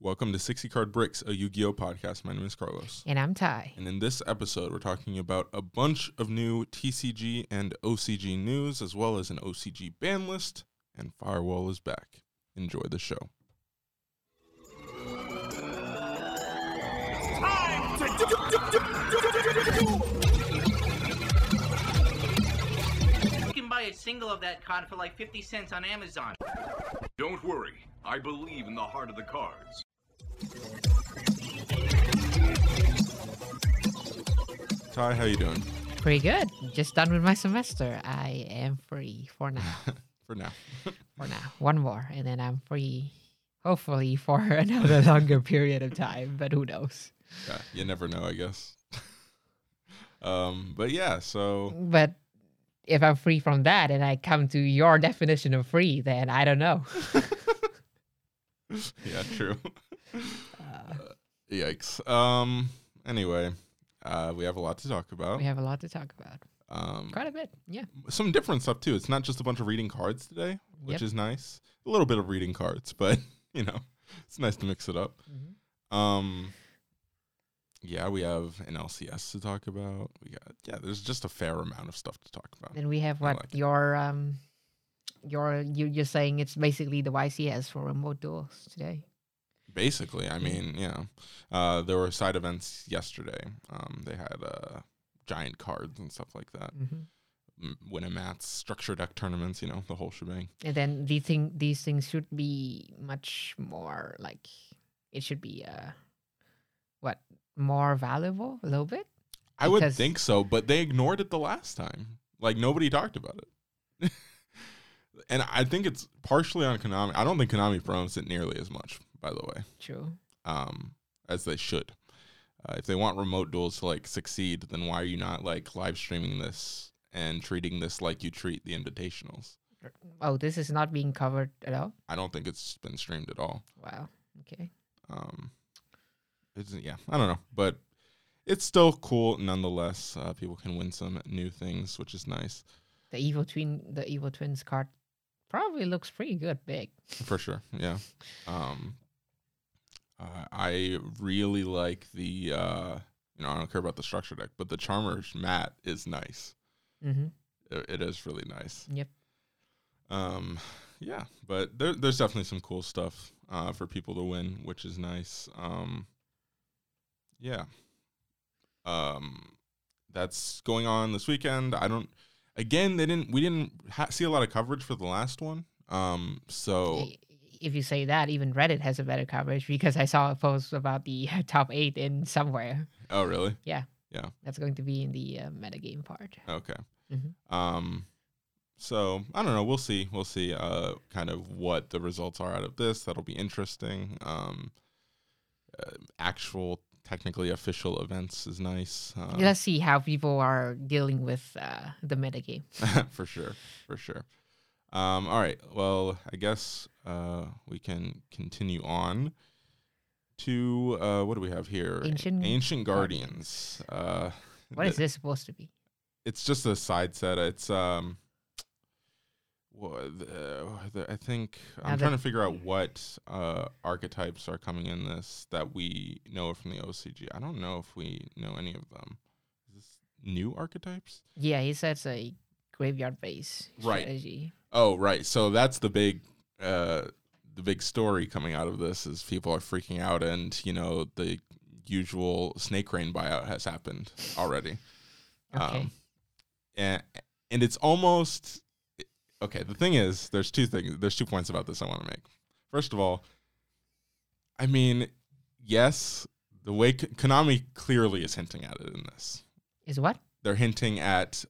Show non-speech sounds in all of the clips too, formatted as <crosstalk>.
Welcome to 60 Card Bricks, a Yu Gi Oh podcast. My name is Carlos. And I'm Ty. And in this episode, we're talking about a bunch of new TCG and OCG news, as well as an OCG ban list, and Firewall is back. Enjoy the show. time to do. You can buy a single of that card for like 50 cents on Amazon. Don't worry. I believe in the heart of the cards. Ty, how you doing? Pretty good. Just done with my semester. I am free for now. <laughs> For now. <laughs> for now. One more, and then I'm free, hopefully, for <laughs> another longer period of time, but who knows? yeah, you never know, I guess. um, but yeah, so But if I'm free from that and I come to your definition of free, then I don't know. yeah, true. Uh, Yikes. Um, anyway, uh, we have a lot to talk about. we have a lot to talk about. Um, Quite a bit. Yeah. some different stuff too. It's not just a bunch of reading cards today, which Yep. is nice. A little bit of reading cards, but <laughs> you know, it's nice to mix it up. Mhm. Um, yeah, we have an LCS to talk about. We got yeah, there's just a fair amount of stuff to talk about. Then we have what like it. your um your you you're saying it's basically the YCS for remote duels today. Basically, I mean, yeah, uh, there were side events yesterday. Um, they had uh, giant cards and stuff like that. hmm M- win a mats, structure deck tournaments, you know, the whole shebang. And then these thing these things should be much more like it should be uh what more valuable a little bit. I would think so, but they ignored it the last time. Like nobody talked about it. <laughs> and I think it's partially on Konami. I don't think Konami promotes it nearly as much, by the way, True. um, as they should. Uh, if they want remote duels to like succeed, then why are you not like live streaming this and treating this like you treat the invitationals? Oh, this is not being covered at all. I don't think it's been streamed at all. Wow. Okay. Um, it's yeah, I don't know, but it's still cool nonetheless. Uh, people can win some new things, which is nice. The evil twin the evil twins card probably looks pretty good big. for sure yeah um uh, i really like the uh you know i don't care about the structure deck but the charmer's mat is nice Mm-hmm. it, it is really nice Yep. um yeah but there, there's definitely some cool stuff uh for people to win which is nice um yeah um that's going on this weekend i don't again they didn't we didn't ha- see a lot of coverage for the last one um so If you say that, even Reddit has a better coverage because I saw a post about the <laughs> top eight in somewhere. oh really Yeah. Yeah. That's going to be in the uh, metagame part. Okay. Mhm. Um, so I don't know. We'll see. We'll see. Uh, kind of what the results are out of this. That'll be interesting. Um, uh, actual, technically official events is nice. Uh, Let's see how people are dealing with uh, the metagame. <laughs> for sure. For sure. Um, all right. Well, I guess uh, we can continue on to uh, what do we have here? Ancient Ancient Guardians. Uh, What th- is this supposed to be? it's just a side set. It's um, what the, the, I think I'm trying to figure out what uh archetypes are coming in this that we know from the OCG. I don't know if we know any of them. Is this new archetypes? Yeah, he says a graveyard base Right. strategy. Oh, right. So that's the big uh the big story coming out of this is people are freaking out and you know the usual snake rain buyout has happened already. <laughs> Okay. Um, and and it's almost okay. The thing is, there's two things. There's two points about this I want to make. First of all, I mean, yes, the way Konami clearly is hinting at it in this. is what? They're hinting at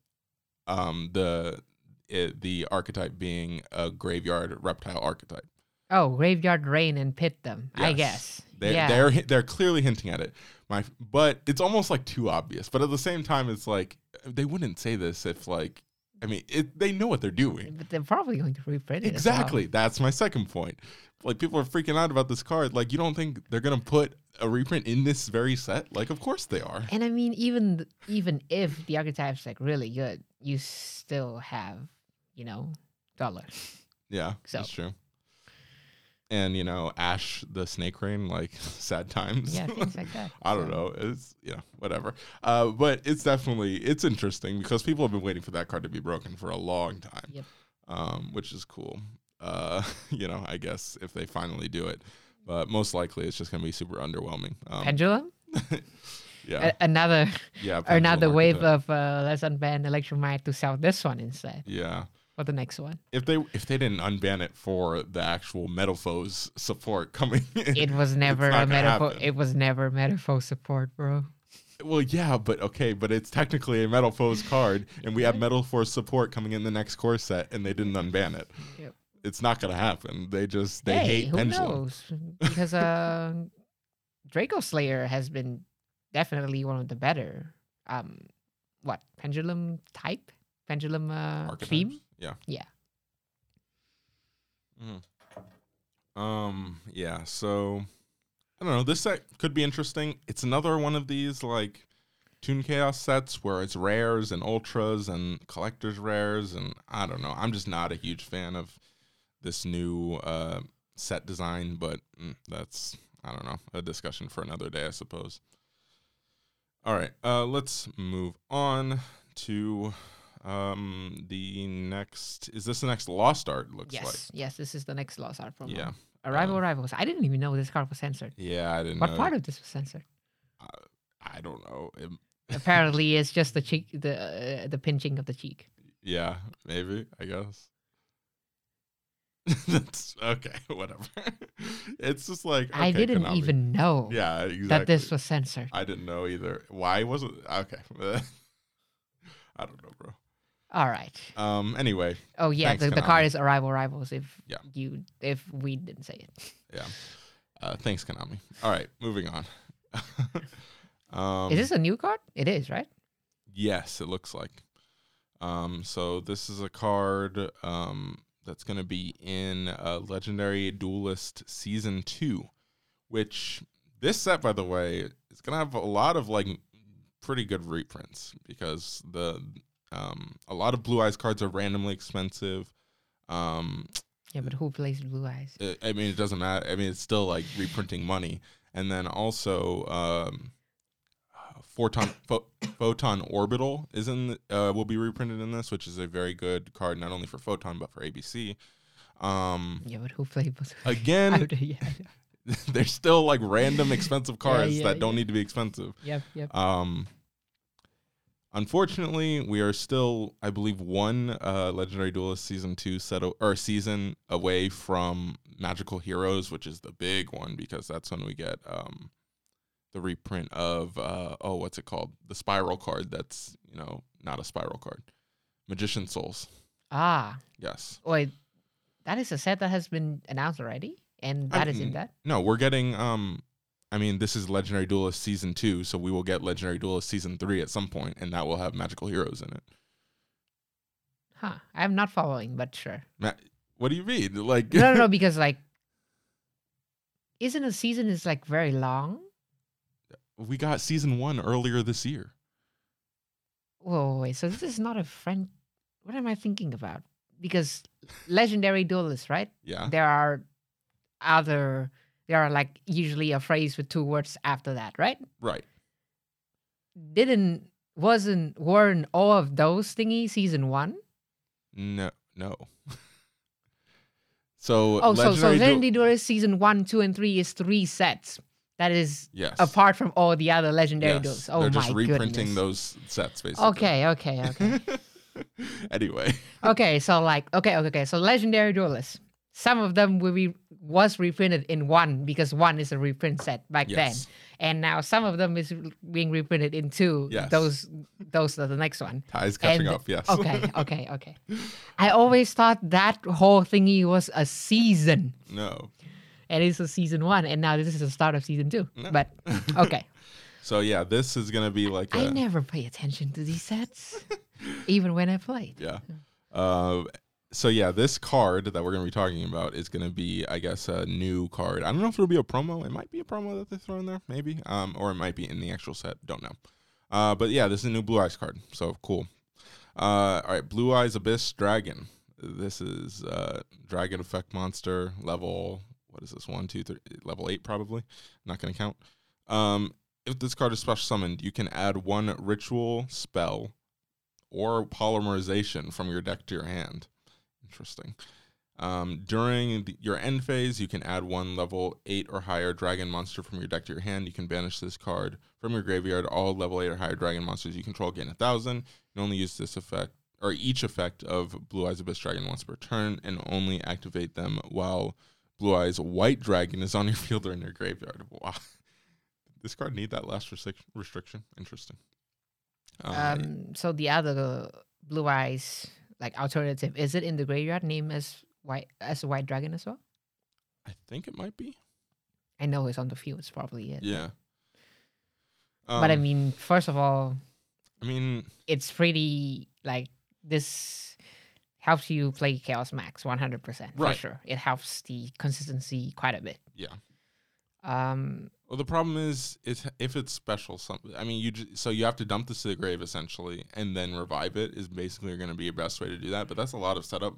um, the it, the archetype being a graveyard reptile archetype. Oh, graveyard rain and pit them. I guess. They're, yeah. they're they're clearly hinting at it. My, but it's almost like too obvious. But at the same time, it's like they wouldn't say this if like I mean it, they know what they're doing. But they're probably going to reprint it. as well. Exactly. That's my second point. Like people are freaking out about this card. Like you don't think they're gonna put a reprint in this very set? Like of course they are. And I mean, even even if the archetype's like really good, you still have, you know, dollar. Yeah, So- that's true. And you know Ash the Snake Rain, like <laughs> sad times. Yeah, things like that. <laughs> I don't know. It's you know whatever. Uh, but it's definitely it's interesting because people have been waiting for that card to be broken for a long time. Yep. Um, which is cool. Uh, <laughs> you know, I guess if they finally do it, but most likely it's just gonna be super underwhelming. Um, Pendulum? yeah, A- another yeah. another wave of uh, let's unban Electrumite to sell this one instead yeah. For the next one. If they if they didn't unban it for the actual Metal Foes support coming <laughs> in, It was never a happen. It was never Metal Foes support, bro. Well, yeah, but okay, but it's technically a Metal Foes card, and we have Metal Foes support coming in the next core set, and they didn't unban it. Yep. It's not gonna happen. They just they hey, hate who Pendulum. knows? Because uh, Draco Slayer has been definitely one of the better. Um, what pendulum type? Pendulum uh, Archetypes. theme? Yeah. Yeah. Um. Yeah. So I don't know. This set could be interesting. It's another one of these like Toon Chaos sets where it's rares and ultras and collectors rares, and I don't know. I'm just not a huge fan of this new uh, set design, but mm, that's I don't know a discussion for another day, I suppose. All right. Uh, let's move on to um the next. Is this the next Lost Art? Looks yes. like. Yes. This is the next Lost Art promo. Yeah. Arrival um, Rivals. I didn't even know this card was censored. Yeah, I didn't What know. part of this was censored? I don't know. It- <laughs> Apparently, it's just the cheek, the uh, the pinching of the cheek. yeah, maybe. I guess. <laughs> That's okay. <laughs> Whatever. it's just like I didn't Konami. even know Yeah, exactly. that this was censored. I didn't know either. Why wasn't? Okay. I don't know, bro. All right. Um. Anyway, Oh yeah, Thanks, the, the Konami. card is Arrival Rivals. If Yeah. you if we didn't say it, yeah. Uh, thanks, Konami. All right, moving on. <laughs> um, is this a new card? It is, right? Yes, it looks like. Um, so this is a card um, that's going to be in uh, Legendary Duelist Season Two, which this set, by the way, is going to have a lot of like pretty good reprints because the um, a lot of Blue Eyes cards are randomly expensive. Um, Yeah, but who plays Blue Eyes? it- I mean, it doesn't matter. I mean, it's still like reprinting money. And then also, um, Photon Pho- Photon Orbital is in the, uh, will be reprinted in this, which is a very good card not only for Photon but for ABC. Um, Yeah, but who plays Blue Eyes? again, <laughs> yeah, yeah. <laughs> there's still like random expensive <laughs> cards yeah, that don't yeah. need to be expensive. Yep, yep. Um, unfortunately, we are still, I believe, one uh, Legendary Duelist season two set o- or season away from Magical Heroes, which is the big one because that's when we get um, the reprint of uh, oh, what's it called? The Spiral card. That's you know not a Spiral card. Magician Souls. Ah, Yes. wait, that is a set that has been announced already, and I that is in that. No, we're getting um. I mean, this is Legendary Duelist season two, so we will get Legendary Duelist season three at some point, and that will have Magical Heroes in it. Huh? I'm not following, but sure. Ma- what do you mean? Like, no, no, no, <laughs> because like, isn't a season is like very long? we got season one earlier this year. Whoa, wait. So this is not a friend. What am I thinking about? Because legendary duelists, right? Yeah, There are other. There are like usually a phrase with two words after that, right? right. Didn't wasn't weren't all of those thingy season one? No, no. <laughs> so Oh, so so Legendary Du- legendary duelist season one, two, and three is three sets. That is yes, apart from all the other legendary yes. duelists. Oh They're my just reprinting goodness. those sets basically. Okay, okay, okay. <laughs> anyway, okay, so like okay, okay, okay. So legendary duelists. Some of them will be was reprinted in one because one is a reprint set back Yes. then, and now some of them is being reprinted in two. Yes. Those those are the next one. Ty's catching And- up. Yes. Okay, okay, okay. I always thought that whole thingy was a season, no. and it's a season one, and now this is the start of season two. No. But <laughs> okay, So yeah, this is gonna be like I a never pay attention to these sets, <laughs> even when I played. yeah. Uh, so yeah, this card that we're gonna be talking about is gonna be, I guess, a new card. I don't know if it'll be a promo. It might be a promo that they throw in there, maybe. Um, or it might be in the actual set. Don't know. Uh, but yeah, this is a new Blue Eyes card. So cool. Uh, all right, Blue Eyes Abyss Dragon. This is uh, Dragon Effect monster level what is this? One, two, three, level eight probably. Not gonna count. Um, if this card is special summoned, you can add one ritual spell or polymerization from your deck to your hand. Interesting. Um, during the, your end phase, you can add one level 8 or higher dragon monster from your deck to your hand. You can banish this card from your graveyard. All level 8 or higher dragon monsters you control gain a 1,000. You can only use this effect, or each effect of Blue Eyes Abyss Dragon once per turn, and only activate them while Blue Eyes White Dragon is on your <laughs> field or in your graveyard. Wow. This card need that last restric- restriction. Interesting. Uh, Um, so the other blue eyes like alternative is it in the graveyard name as white as a white dragon as well? I think it might be. I know it's on the field. It's probably it. Yeah. but I Um, mean, first of all, I mean, it's pretty like this helps you play Chaos Max 100% for sure. It helps the consistency quite a bit. yeah. Um, Well, the problem is, is if it's special, something. I mean, you ju- so you have to dump this to the grave essentially, and then revive it is basically going to be your best way to do that. But that's a lot of setup.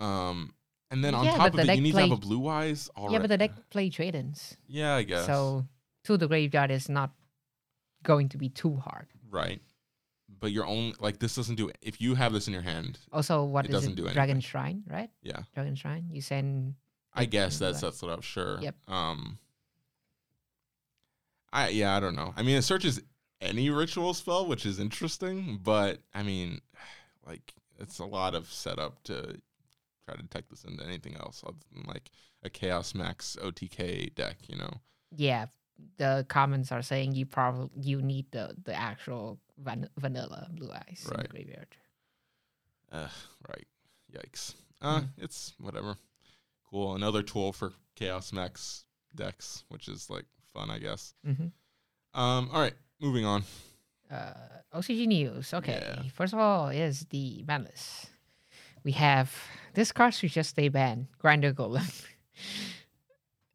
Um, and then on Yeah, top of it, you need to have a blue eyes. Already. yeah, but the deck play trade-ins, Yeah, I guess. so to the graveyard is not going to be too hard. right, but your own like this doesn't do. If you have this in your hand, Also, what It is doesn't it? do Dragon. Shrine, right? yeah, Dragon Shrine. You send. I guess that sets it up. Sure. Yep. Um. I yeah, I don't know. I mean, it searches any ritual spell, which is interesting, but I mean, <sighs> like it's a lot of setup to try to detect this into anything else other than like a Chaos Max OTK deck, you know. Yeah, the comments are saying you probably you need the the actual van- vanilla blue eyes in the Right. graveyard. Uh, right. Yikes. Uh, Mm. it's whatever. Cool. Another tool for Chaos Max decks, which is like fun, I guess. Mm-hmm. Um. All right. Moving on. uh, OCG news. Okay, Yeah. first of all is the ban list. We have this card should just stay banned. Grinder Golem.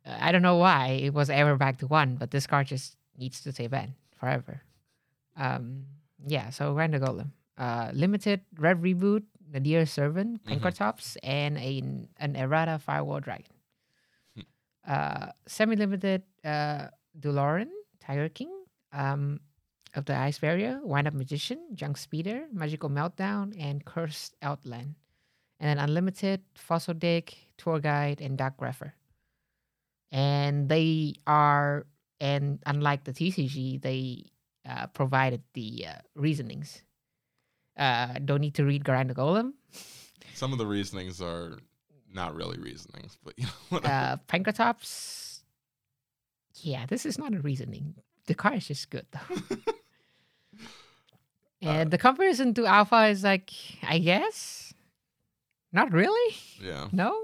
Uh, <laughs> I don't know why it was ever back to one, but this card just needs to stay banned forever. Um, yeah. So Grinder Golem, uh, limited red reboot, Nadir Servant, Mhm. Pankratops, and a, an errata Firewall Dragon. Hmm. uh, semi-limited uh, Dewloren, Tiger King, um, of the Ice Barrier, Wind Up Magician, Junk Speeder, Magical Meltdown, and Cursed Eldland. And then Unlimited, Fossil Dig, Tour Guide, and Dark Grapher. And they are, and unlike the TCG, they uh, provided the uh, reasonings. Uh, don't need to read Grinder Golem. Some of the reasonings are not really reasonings, but you know whatever. uh, Pankratops. Yeah, this is not a reasoning. The car is just good though. <laughs> and the comparison to Alpha is like, I guess, not really. yeah. No.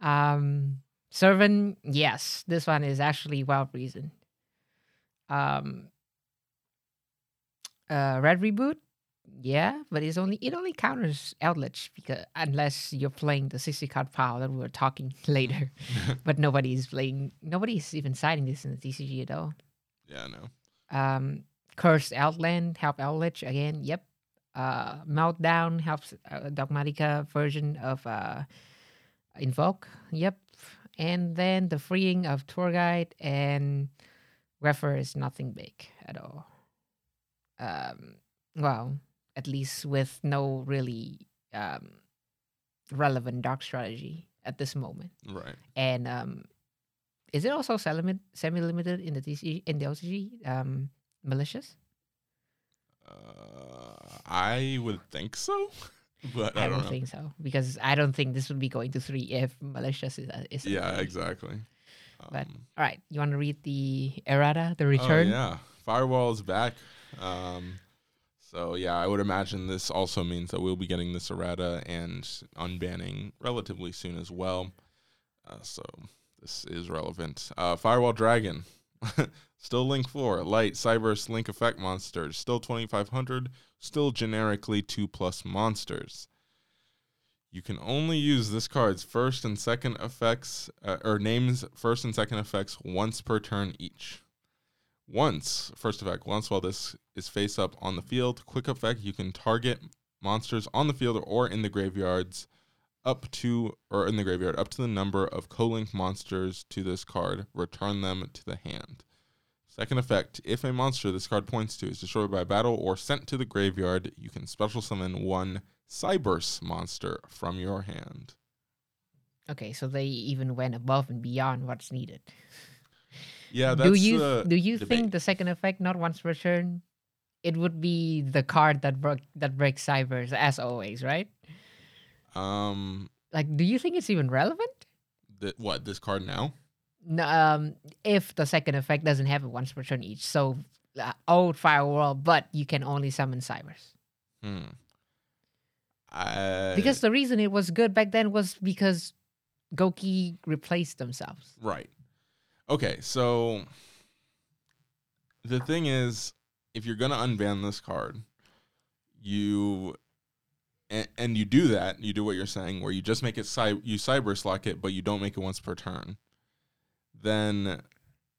Um, Servant, yes, this one is actually well reasoned. Um, uh, Red Reboot, yeah, but it's only it only counters Eldritch because unless you're playing the 60 card pile that we were talking <laughs> later, <laughs> but nobody is playing, Nobody is even citing this in the TCG at all. Yeah. No. Um, Cursed Eldland help Eldritch again. Yep. Uh, Meltdown helps uh, Dogmatika version of uh, Invoke. Yep. And then the freeing of Tour Guide and Refer is nothing big at all. Um, well, at least with no really um, relevant dark strategy at this moment. Right. And um, is it also semi limited in the DC in the OCG? Um, malicious? Uh, I would think so, <laughs> but I, I, don't don't think so because I don't think this would be going to three if malicious is. is Yeah. Exactly. But- Um, All right, you want to read the errata, the Oh, return? yeah. Firewall is back. Um, so yeah, I would imagine this also means that we'll be getting this errata and unbanning relatively soon as well. Uh, so this is relevant. Uh, Firewall Dragon, <laughs> still Link Four, Light Cyberse Link Effect monsters, still twenty five hundred, still generically two plus monsters. You can only use this card's first and second effects, uh, or names first and second effects once per turn each. Once, first effect, once while this is face up on the field. Quick effect, you can target monsters on the field or in the graveyards up to or in the graveyard up to the number of co-link monsters to this card. Return them to the hand. Second effect: If a monster this card points to is destroyed by battle or sent to the graveyard, you can special summon one Cyberse monster from your hand. Okay, so they even went above and beyond what's needed. Yeah, that's do you the do you debate. think the second effect not once per turn? It would be the card that broke that breaks Cyberse as always, right? um Like, do you think it's even relevant? the, what this card now? No, um, if the second effect doesn't have it once per turn each, so uh, old firewall, but you can only summon Cyberse. Hmm. I, Because the reason it was good back then was because Gouki replaced themselves. Right. Okay, so the thing is, if you're gonna unban this card, you and, and you do that, you do what you're saying, where you just make it cy- you Cyberse lock it, but you don't make it once per turn. Then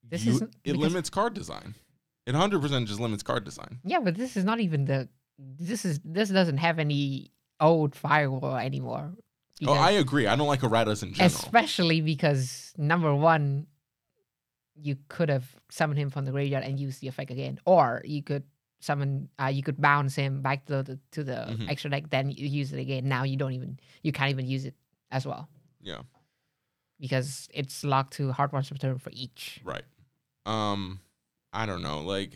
This you, it limits card design. It hundred percent just limits card design. Yeah, but this is not even the. This is this doesn't have any old firewall anymore. Oh, I agree. I don't like erratas in general. especially because number one, you could have summoned him from the graveyard and used the effect again, or you could summon, uh, you could bounce him back to the to the Mhm. extra deck, then you use it again. Now you don't even, you can't even use it as well yeah. because it's locked to hard ones per turn for each. Right. Um, I don't know. Like,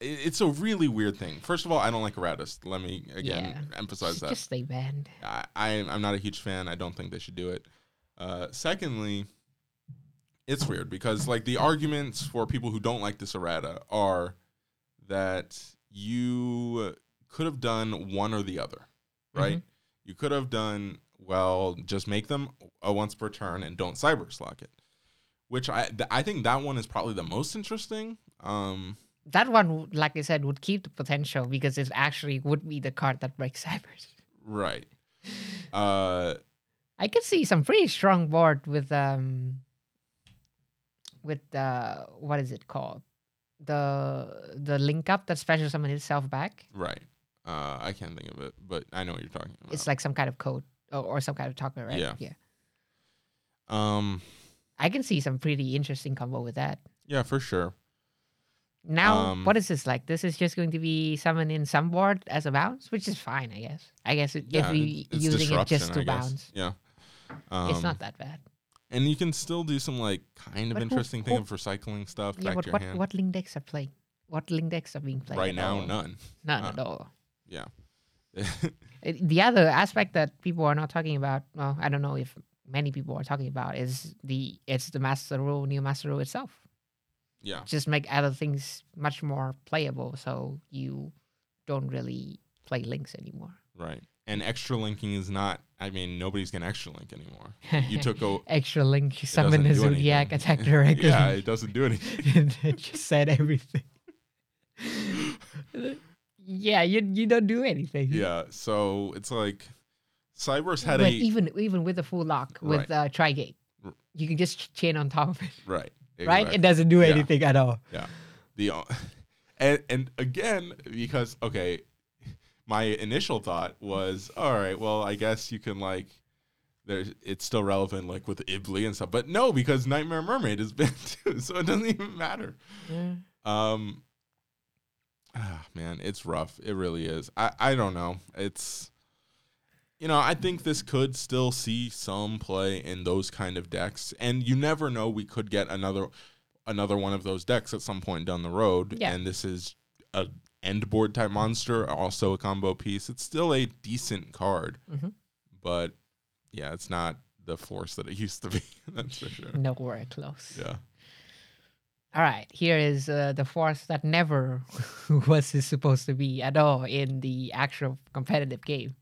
it, it's a really weird thing. First of all, I don't like erratas. Let me again Yeah. emphasize that. just stay banned. I, I I'm not a huge fan. I don't think they should do it. Uh, secondly, it's weird because like the arguments for people who don't like this errata are that you could have done one or the other, right? You could have done well, just make them a once per turn and don't Cyberse lock it. Which I th- I think that one is probably the most interesting. Um, That one, like I said, would keep the potential because it actually would be the card that breaks <laughs> Cyberse. right. Uh, I could see some pretty strong board with um with uh what is it called? The the link up that special summon itself back. right. Uh, I can't think of it, but I know what you're talking about. It's like some kind of code or, or some kind of talker, right? Yeah. Yeah. um, I can see some pretty interesting combo with that. yeah, for sure. Now, Um, what is this like? This is just going to be summoned in some board as a bounce, which is fine, I guess. I guess it, Yeah, if we using it just to bounce, Yeah. Um, it's not that bad. And you can still do some like kind of But who- interesting thing who- of recycling stuff Yeah, back but what hand. what link decks are playing? What link decks are being played right now, all? none. None Uh, at all. Yeah. <laughs> The other aspect that people are not talking about well i don't know if many people are talking about is the it's the master rule new master rule itself yeah. just make other things much more playable so you don't really play links anymore Right. And extra linking is not. I mean, nobody's gonna extra link anymore. You took a. <laughs> extra link summon do zodiac anything. attack directly <laughs> yeah, it doesn't do anything. <laughs> it just said everything yeah you you don't do anything Yeah. So it's like, Cyberse had but a even even with a full lock with Right. uh trigate you can just chain on top of it right. right it doesn't do Yeah. anything at all Yeah. the o- and and again because okay my initial thought was all right well i guess you can like there's it's still relevant like with Ibli and stuff. But no because Knightmare Mermaid has <laughs> been too so it doesn't even matter. Yeah. um ah, man it's rough. It really is. I i don't know. It's you know i think this could still see some play in those kind of decks. And you never know we could get another another one of those decks at some point down the road. Yeah. and this is a end board type monster also a combo piece it's still a decent card Mhm. but yeah it's not the force that it <laughs> used to be that's for sure Nowhere close. yeah All right, here is uh, the force that never <laughs> was supposed to be at all in the actual competitive game.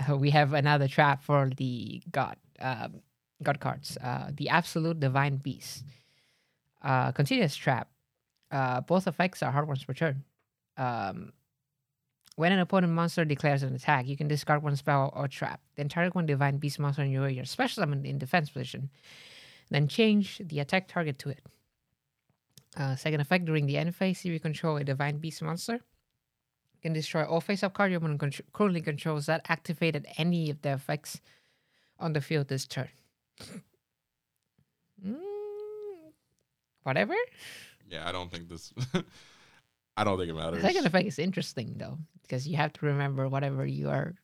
Uh, we have another trap for the god um, god cards. Uh, the absolute divine beast. Uh, continuous trap. Uh, both effects are hard ones per turn. Um, when an opponent monster declares an attack, you can discard one spell or trap. Then target one divine beast monster in your area, special summon in defense position. Then change the attack target to it. Uh, second effect during the end phase, if you control a divine beast monster, you can destroy all face-up card your opponent contr- currently controls that activated any of the effects on the field this turn. <laughs> Mm, whatever. Yeah, I don't think this. <laughs> I don't think it matters. Second effect is interesting though, because you have to remember whatever you are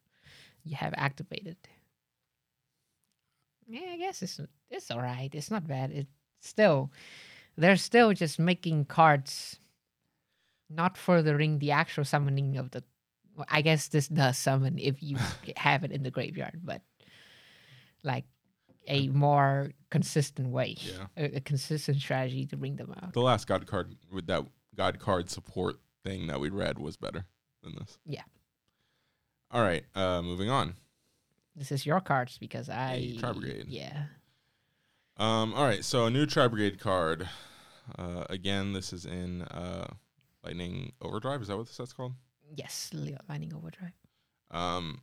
you have activated. Yeah, I guess it's it's all right. It's not bad. It's still they're still just making cards, not furthering the actual summoning of the. well, I guess this does summon if you <laughs> have it in the graveyard, but like a more consistent way, Yeah. a, a consistent strategy to bring them out. The last God card with that God card support thing that we read was better than this. Yeah. All right. Uh, moving on. This is your cards because I Hey, Tri Brigade. Yeah. Um, all right, so a new Tri Brigade card. Uh, again, this is in uh, Lightning Overdrive. Is that what the set's called? Yes, Lightning Overdrive. Um,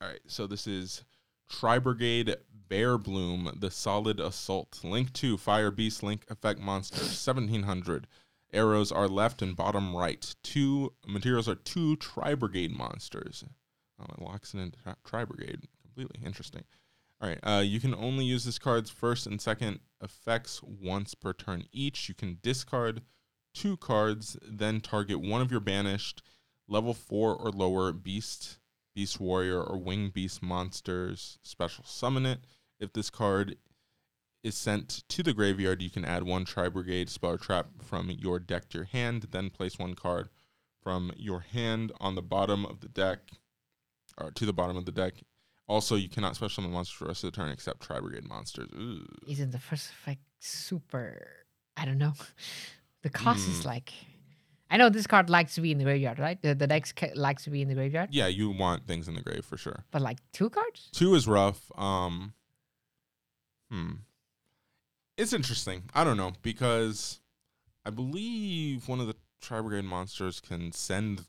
all right, so this is Tri Brigade Bearbrumm, the Solid Assault. Link 2, Fire Beast, Link Effect Monster, 1700. Arrows are left and bottom right. Two materials are two Tri Brigade monsters. Oh, it locks it into Tri Brigade completely. Interesting. All right, uh, you can only use this card's first and second effects once per turn each. You can discard two cards, then target one of your banished level four or lower beast, beast warrior, or wing beast monsters. Special summon it. If this card is sent to the graveyard, you can add one Tri Brigade spell trap from your deck to your hand, then place one card from your hand on the bottom of the deck, or to the bottom of the deck. Also, you cannot special summon monsters for the rest of the turn except Tri Brigade monsters. Ooh. Isn't the first effect super? I don't know. The cost is Mm. like. I know this card likes to be in the graveyard, right? The, the deck ca- likes to be in the graveyard, Yeah, you want things in the grave for sure. but like two cards? Two is rough. Um, hmm. It's interesting. I don't know because I believe one of the Tri Brigade monsters can send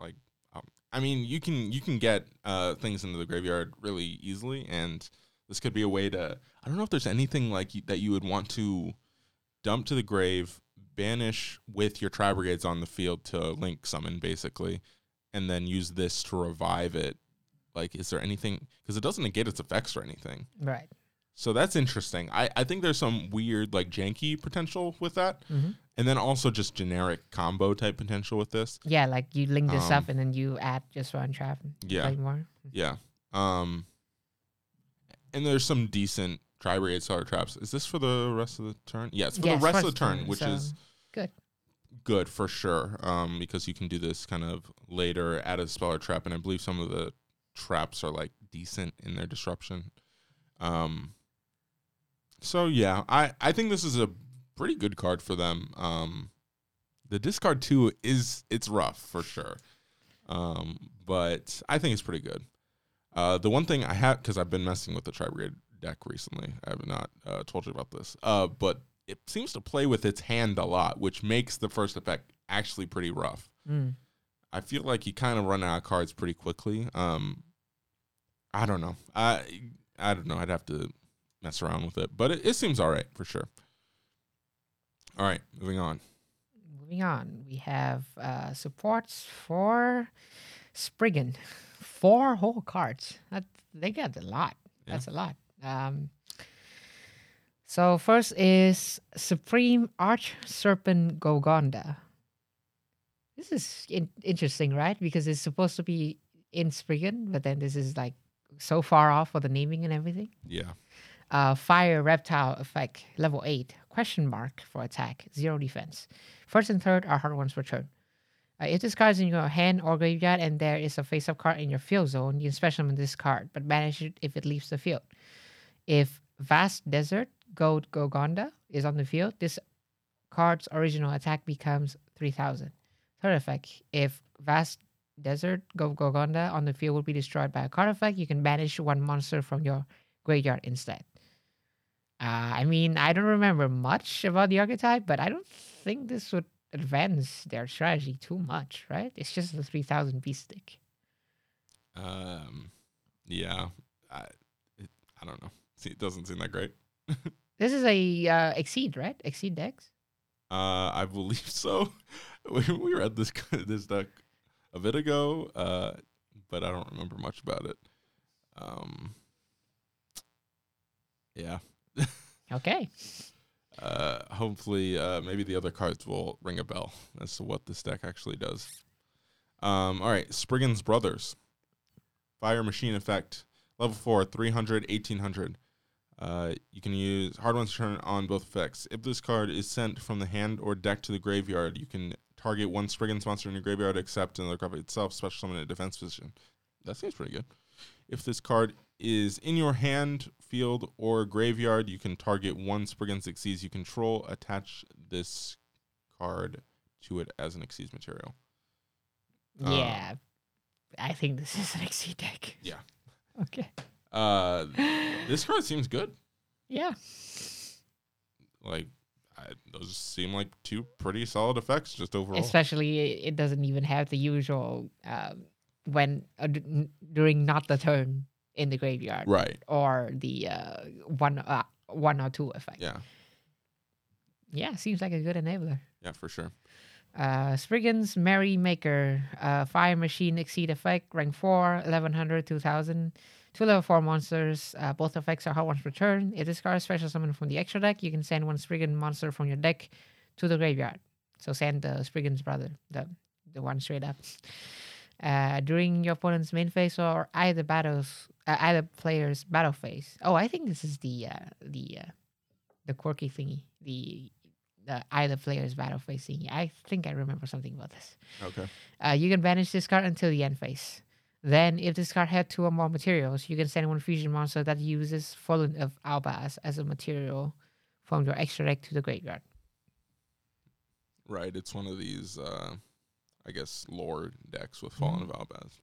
like. Um, I mean, you can you can get uh, things into the graveyard really easily, and this could be a way to. I don't know if there's anything like you, that you would want to dump to the grave, banish with your Tri Brigades on the field to link summon, basically, and then use this to revive it like, is there anything? Because it doesn't negate its effects or anything. Right. So that's interesting. I, I think there's some weird, like, janky potential with that. Mhm. And then also just generic combo type potential with this. Yeah, like you link this Um, up and then you add just one trap. Yeah. More. Yeah. Um, and there's some decent Tri Brigade Stellar Traps. Is this for the rest of the turn? Yeah, it's for Yeah, the rest of the turn, turn, which is good. good for sure. Um, because you can do this kind of later, add a spell or trap, and I believe some of the traps are like decent in their disruption. Um, so yeah, I I think this is a pretty good card for them. Um, the discard two is it's rough for sure, um, but I think it's pretty good. Uh, the one thing I have because I've been messing with the Tri Brigade deck recently. I have not uh, told you about this, uh, but it seems to play with its hand a lot, which makes the first effect actually pretty rough. Mm. I feel like you kind of run out of cards pretty quickly. Um, I don't know. I I don't know. I'd have to mess around with it, but it, it seems all right for sure. All right, moving on. Moving on, we have uh, supports for Spriggan. <laughs> Four whole cards. That, they got a lot. Yeah. That's a lot. Um, so first is Supreme Arch Serpent Golgonda. This is in- interesting, right? Because it's supposed to be in Spriggan, but then this is like so far off for the naming and everything. Yeah, Uh, fire reptile effect level 8 question mark for attack zero defense. First and third are hard ones per turn. Uh, if this card is in your hand or graveyard and there is a face up card in your field zone you can special summon this card but banish it if it leaves the field. If vast desert Gold Golgonda is on the field this card's original attack becomes 3000 third effect if vast desert Gold Golgonda on the field will be destroyed by a card effect you can banish one monster from your graveyard instead. Uh, I mean, I don't remember much about the archetype, but I don't think this would advance their strategy too much, right? It's just the 3000 beast stick. um, yeah. I it, I don't know. See, it doesn't seem that great. <laughs> This is a uh, Exceed, right? Exceed decks? Uh, I believe so. <laughs> we, we read this <laughs> this deck a bit ago, uh, but I don't remember much about it. Um, Yeah. Okay. Uh, hopefully, uh, maybe the other cards will ring a bell as to what this deck actually does. Um, all right, Spriggan's Brothers. Fire Machine Effect. Level 4, 300, 1800. Uh, you can use hard ones turn on both effects. If this card is sent from the hand or deck to the graveyard, you can target one Spriggan's monster in your graveyard except another card itself, special summon a defense position. That seems pretty good. If this card is in your hand, field, or graveyard, you can target one Spriggan's Xyz you control, attach this card to it as an Xyz material. Um, yeah. I think this is an XC deck. Yeah. <laughs> Okay. Uh, this card seems good. Yeah. Like, I, those seem like two pretty solid effects just overall. Especially it doesn't even have the usual um, when uh, d- during not the turn in the graveyard right. or the uh, one uh, one or two effect. Yeah. Yeah, seems like a good enabler. Yeah, for sure. Uh, Spriggan's Merry Maker, uh, Fire Machine Exceed Effect, rank 4, 1100, 2000. Two level 4 monsters. Uh, both effects are hard ones per turn. If this card is special summon from the extra deck, you can send one Spriggan monster from your deck to the graveyard. So send the Spriggan's brother, the, the one straight up. Uh, during your opponent's main phase or either battles, uh, either player's battle phase. Oh, I think this is the uh, the uh, the quirky thingy. The the either player's battle phase thingy. I think I remember something about this. Okay. Uh, you can banish this card until the end phase. Then, if this card had two or more materials, you can send one fusion monster that uses Fallen of Albaz as a material from your extra deck to the graveyard. Right. It's one of these, uh, I guess, lore decks with Fallen of Albaz.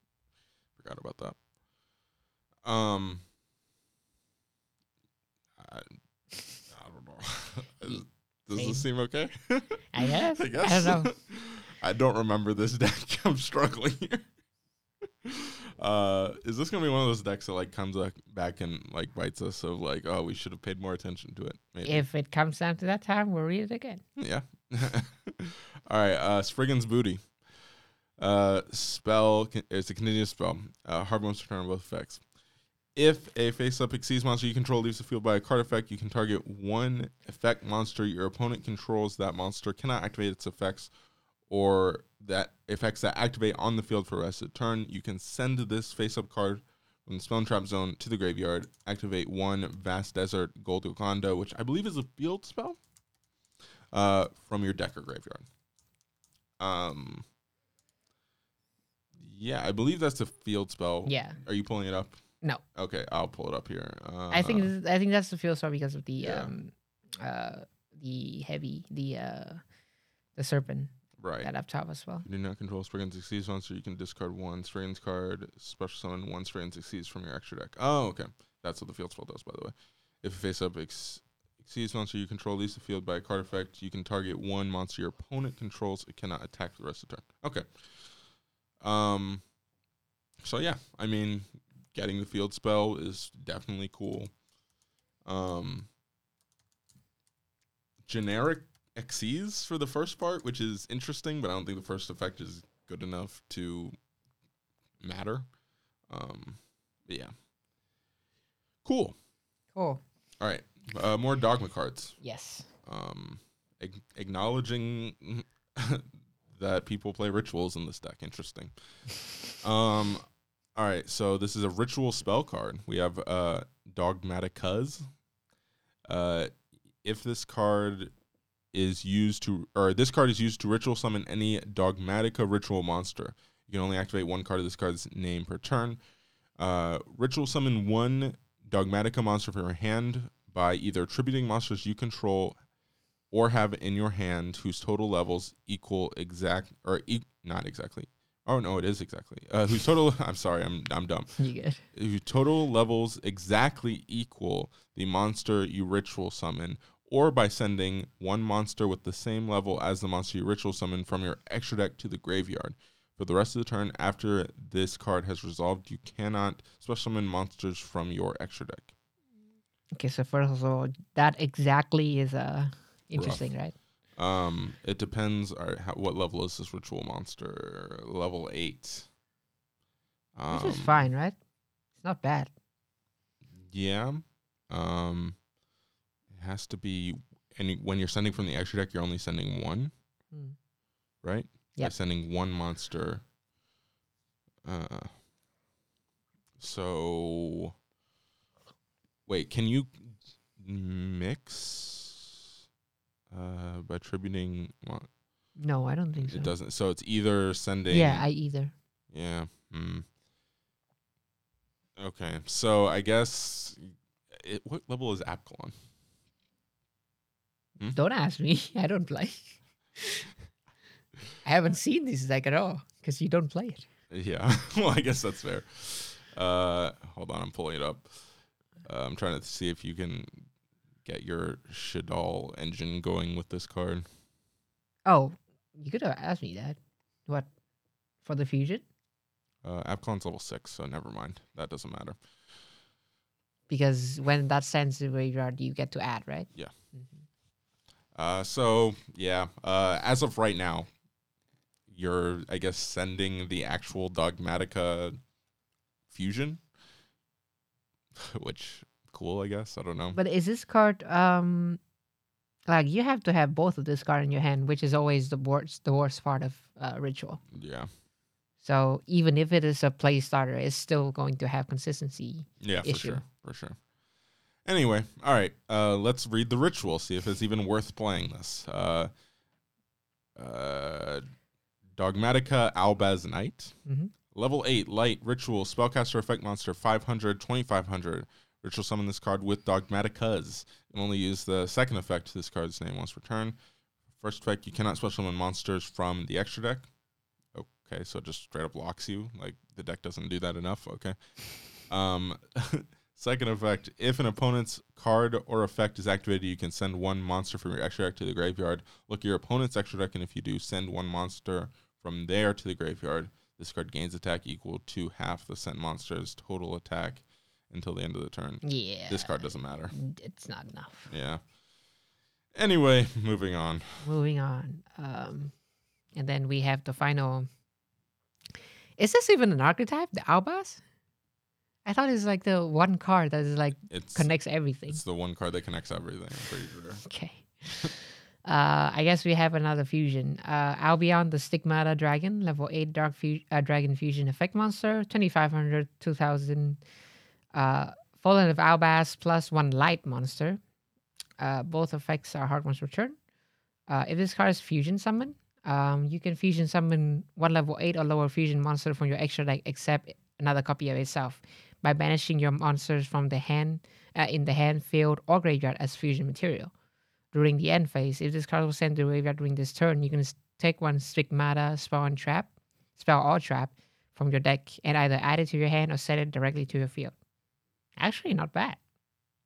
Forgot about that. Um, I, I don't know. <laughs> Does this seem okay? I <laughs> guess. I guess. I don't know. <laughs> I don't remember this deck. I'm struggling here. Uh, is this gonna be one of those decks that like comes back and like bites us of like, oh, we should have paid more attention to it? Maybe. If it comes down to that time, we'll read it again. Yeah. All right. Uh, Spriggan's Booty. Uh, spell. It's a continuous spell. Uh, hard ones return on both effects. If a face-up exceeds monster you control leaves the field by a card effect, you can target one effect monster your opponent controls. That monster cannot activate its effects or that effects that activate on the field for rest of the turn. You can send this face-up card from the spell and trap zone to the graveyard. Activate one Vast Desert Gold Wakanda, which I believe is a field spell uh, from your deck or graveyard. Um, yeah, I believe that's the field spell. Yeah. Are you pulling it up? No. Okay, I'll pull it up here. Uh, I think this, I think that's the field spell because of the yeah. um uh the heavy the uh the serpent right. that up top as well. You do not control Spriggan's Exceeds monster. You can discard one Spriggan's card, special summon one Spriggan's succeeds from your extra deck. Oh, okay. That's what the field spell does, by the way. If a face up ex- Exceeds monster you control leaves the field by a card effect, you can target one monster your opponent controls. It cannot attack the rest of the turn. Okay. Um. So yeah, I mean, getting the field spell is definitely cool. Um. Generic Xyz for the first part, which is interesting, but I don't think the first effect is good enough to matter. Um, yeah, cool. Cool. All right, uh, more dogma cards. Yes. Um, ag- acknowledging <laughs> that people play rituals in this deck. Interesting. Um, all right, so this is a ritual spell card. We have uh, Dogmatikas. Uh, if this card is used to, or this card is used to ritual summon any Dogmatika ritual monster, you can only activate one card of this card's name per turn. Uh, ritual summon one Dogmatika monster from your hand by either attributing monsters you control or have in your hand whose total levels equal exact or e- not exactly. Oh no, it is exactly. Uh, whose total? <laughs> I'm sorry, I'm I'm dumb. You good? Whose total levels exactly equal the monster you ritual summon, or by sending one monster with the same level as the monster you ritual summon from your extra deck to the graveyard. For the rest of the turn, after this card has resolved, you cannot special summon monsters from your extra deck. Okay, so first of all, that exactly is uh interesting, right? Um, it depends. All right, how, what level is this ritual monster? Level eight. Um, Which is fine, right? It's not bad. Yeah. Um, it has to be any when you're sending from the extra deck, you're only sending one, Hmm. right? You're sending one monster. Uh, so wait, can you mix uh by attributing what No, I don't think so. it doesn't so it's either sending Yeah, I either. yeah hmm. okay so i guess it, what level is apcalon Don't ask me. <laughs> I don't play. I haven't seen this deck at all because you don't play it. Yeah. <laughs> well, I guess that's fair. Uh, hold on, I'm pulling it up. Uh, I'm trying to see if you can get your Shaddoll engine going with this card. Oh, you could have asked me that. What? For the fusion? Uh, Apcalon's level six, so never mind. That doesn't matter. Because when that sends the graveyard, you get to add, right? Yeah. Mhm. Uh, so yeah. Uh, as of right now, you're I guess sending the actual Dogmatika fusion, <laughs> which cool. I guess I don't know. But is this card um like you have to have both of this card in your hand, which is always the worst the worst part of uh, ritual. yeah. So even if it is a play starter, it's still going to have consistency. Yeah, for sure, for sure. Anyway, all right. Uh, let's read the ritual. See if it's even worth playing this. Uh, uh, Dogmatika Albaz Knight, Mhm. level eight, light ritual spellcaster effect monster 500, 2500. Ritual summon this card with Dogmatikas. And only use the second effect to this card's name once returned. First effect, you cannot special summon monsters from the extra deck. Okay, so it just straight up locks you. Like the deck doesn't do that enough. Okay. <laughs> Um, <laughs> second effect: if an opponent's card or effect is activated, you can send one monster from your extra deck to the graveyard. Look at your opponent's extra deck, and if you do, send one monster from there to the graveyard. This card gains attack equal to half the sent monster's total attack until the end of the turn. Yeah. This card doesn't matter. It's not enough. Yeah. Anyway, moving on. Moving on. Um, and then we have the final. Is this even an archetype? The Albaz? I thought it's like the one card that is like It's connects everything. it's the one card that connects everything. Sure. Okay. <laughs> Uh, I guess we have another fusion. Uh, Albion, the Stigmata Dragon, level 8 Dark fu- uh, Dragon Fusion Effect Monster, 2500, 2000. Uh, Fallen of Albaz plus 1 Light Monster. Uh, both effects are hard ones return. Uh, if this card is Fusion Summon, um, you can Fusion Summon one level 8 or lower Fusion monster from your extra deck except another copy of itself by banishing your monsters from the hand, uh, in the hand, field, or graveyard as fusion material during the end phase. If this card was sent to the graveyard during this turn, you can take one Stigmata and trap, spell or trap from your deck and either add it to your hand or set it directly to your field. Actually, not bad.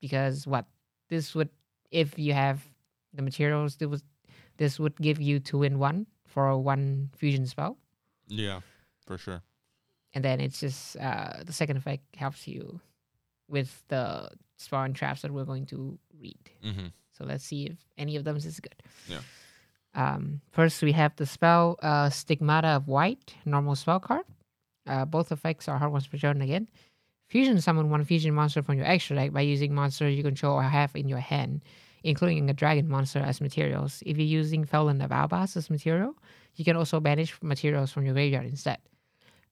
Because what this would, if you have the materials, this would, this would give you two in one for one fusion spell. Yeah, for sure. And then it's just uh, the second effect helps you with the spawn traps that we're going to read. Mm-hmm. So let's see if any of them is good. Yeah. Um, first, we have the spell uh, Stigmata of White, normal spell card. Uh, both effects are hard ones per turn again. Fusion summon one fusion monster from your extra deck by using monsters you control or have in your hand, including a dragon monster as materials. If you're using Fallen of Albaz as material, you can also banish materials from your graveyard instead.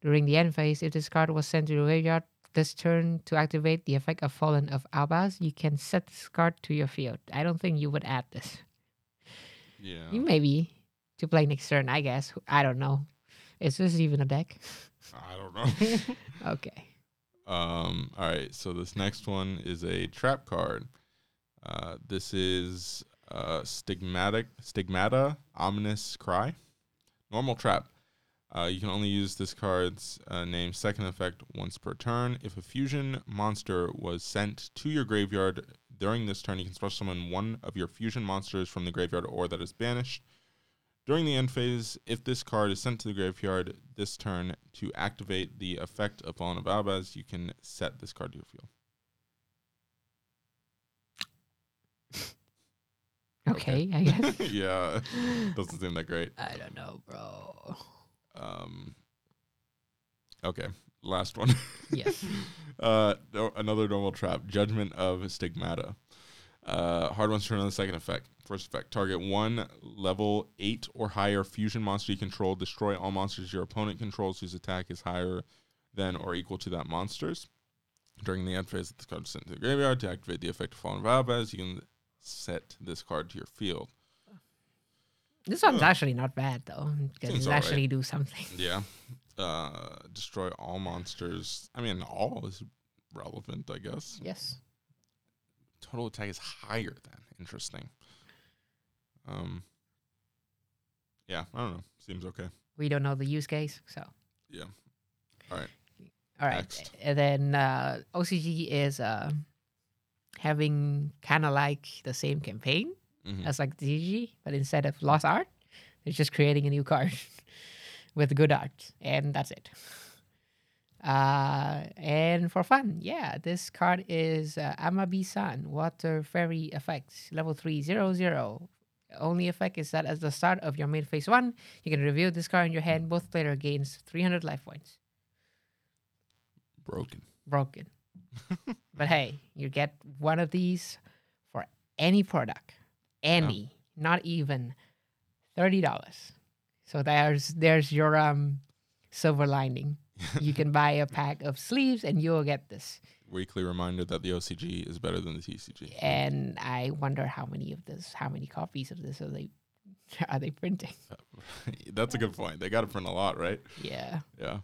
During the end phase, if this card was sent to the graveyard this turn to activate the effect of Fallen of Albaz, you can set this card to your field. I don't think you would add this. Yeah. You maybe to play next turn, I guess. I don't know. Is this even a deck? I don't know. <laughs> okay. Um, all right, so this next one is a trap card. Uh, this is uh, stigmatic stigmata ominous cry. Normal trap. Uh, you can only use this card's uh, name second effect once per turn. If a fusion monster was sent to your graveyard during this turn, you can special summon one of your fusion monsters from the graveyard or that is banished. During the end phase, if this card is sent to the graveyard this turn to activate the effect of Fallen of Albaz, you can set this card to your field. <laughs> Okay, I <laughs> guess. yeah, <laughs> doesn't seem that great. I don't know, bro. Um, okay, last one. Yes. uh, another normal trap. Judgment of Stigmata. Uh, hard ones turn on the second effect. First effect: target one level eight or higher fusion monster you control. Destroy all monsters your opponent controls whose attack is higher than or equal to that monster's. During the end phase, this card is sent to the graveyard to activate the effect of Fallen of Albaz. You can set this card to your field. This one's Huh. actually not bad though, because it actually do something. <laughs> Yeah. Uh, destroy all monsters. I mean, all is relevant, I guess. Yes. Total attack is higher than. Interesting. Um. Yeah, I don't know. Seems okay. We don't know the use case, so Yeah. All right. all right. Next. And then uh, OCG is uh, having kind of like the same campaign Mhm. as like DG, but instead of lost art, it's just creating a new card <laughs> with good art, and that's it. Uh, and for fun, yeah, this card is uh, Amabi-san, Water Fairy Effect, level 3, zero, zero. Only effect is that at the start of your main phase 1, you can reveal this card in your hand. Both player gains 300 life points. Broken. Broken. <laughs> but hey, you get one of these for any product. Any. Not even $30. So there's there's your um silver lining. You can buy a pack of sleeves and you'll get this. Weekly reminder that the OCG is better than the TCG. And I wonder how many of this, how many copies of this are they <laughs> are they printing? <laughs> That's a good point. They got to print a lot, right? Yeah. Yeah.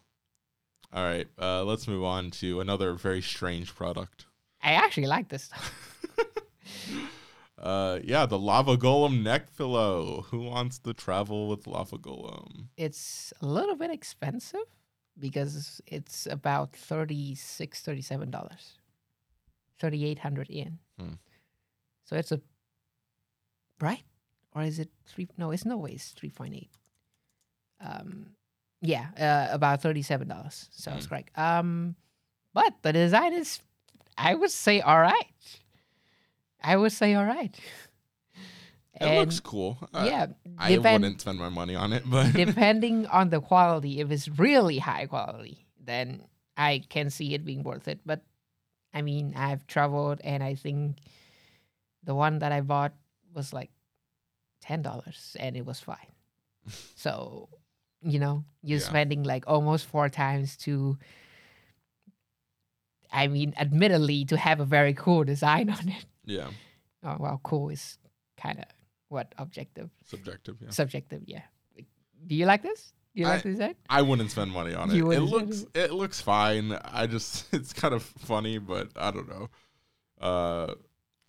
All right. Uh, let's move on to another very strange product. I actually like this stuff. <laughs> Uh, yeah, the Lava Golem neck pillow. Who wants to travel with Lava Golem? It's a little bit expensive because it's about 36 $37. 3800 yen. Hmm. So it's a right? Or is it three no, it's no way it's 3.8. Um yeah, uh, about $37. So it's Hmm. correct. Um but the design is I would say all right. I would say all right. <laughs> It looks cool. I- yeah, I depend- wouldn't spend my money on it, but <laughs> depending on the quality, if it's really high quality, then I can see it being worth it. But I mean, I've traveled and I think the one that I bought was like ten dollars and it was fine. <laughs> so, you know, you're Yeah. spending like almost four times to I mean, admittedly, to have a very cool design on it. yeah, Oh well, cool is kind of what objective, subjective. Yeah, subjective, yeah. Do you like this? Do you like I- the design? I wouldn't spend money on it. You It wouldn't looks it looks fine. I just <laughs> it's kind of funny, but I don't know. Uh,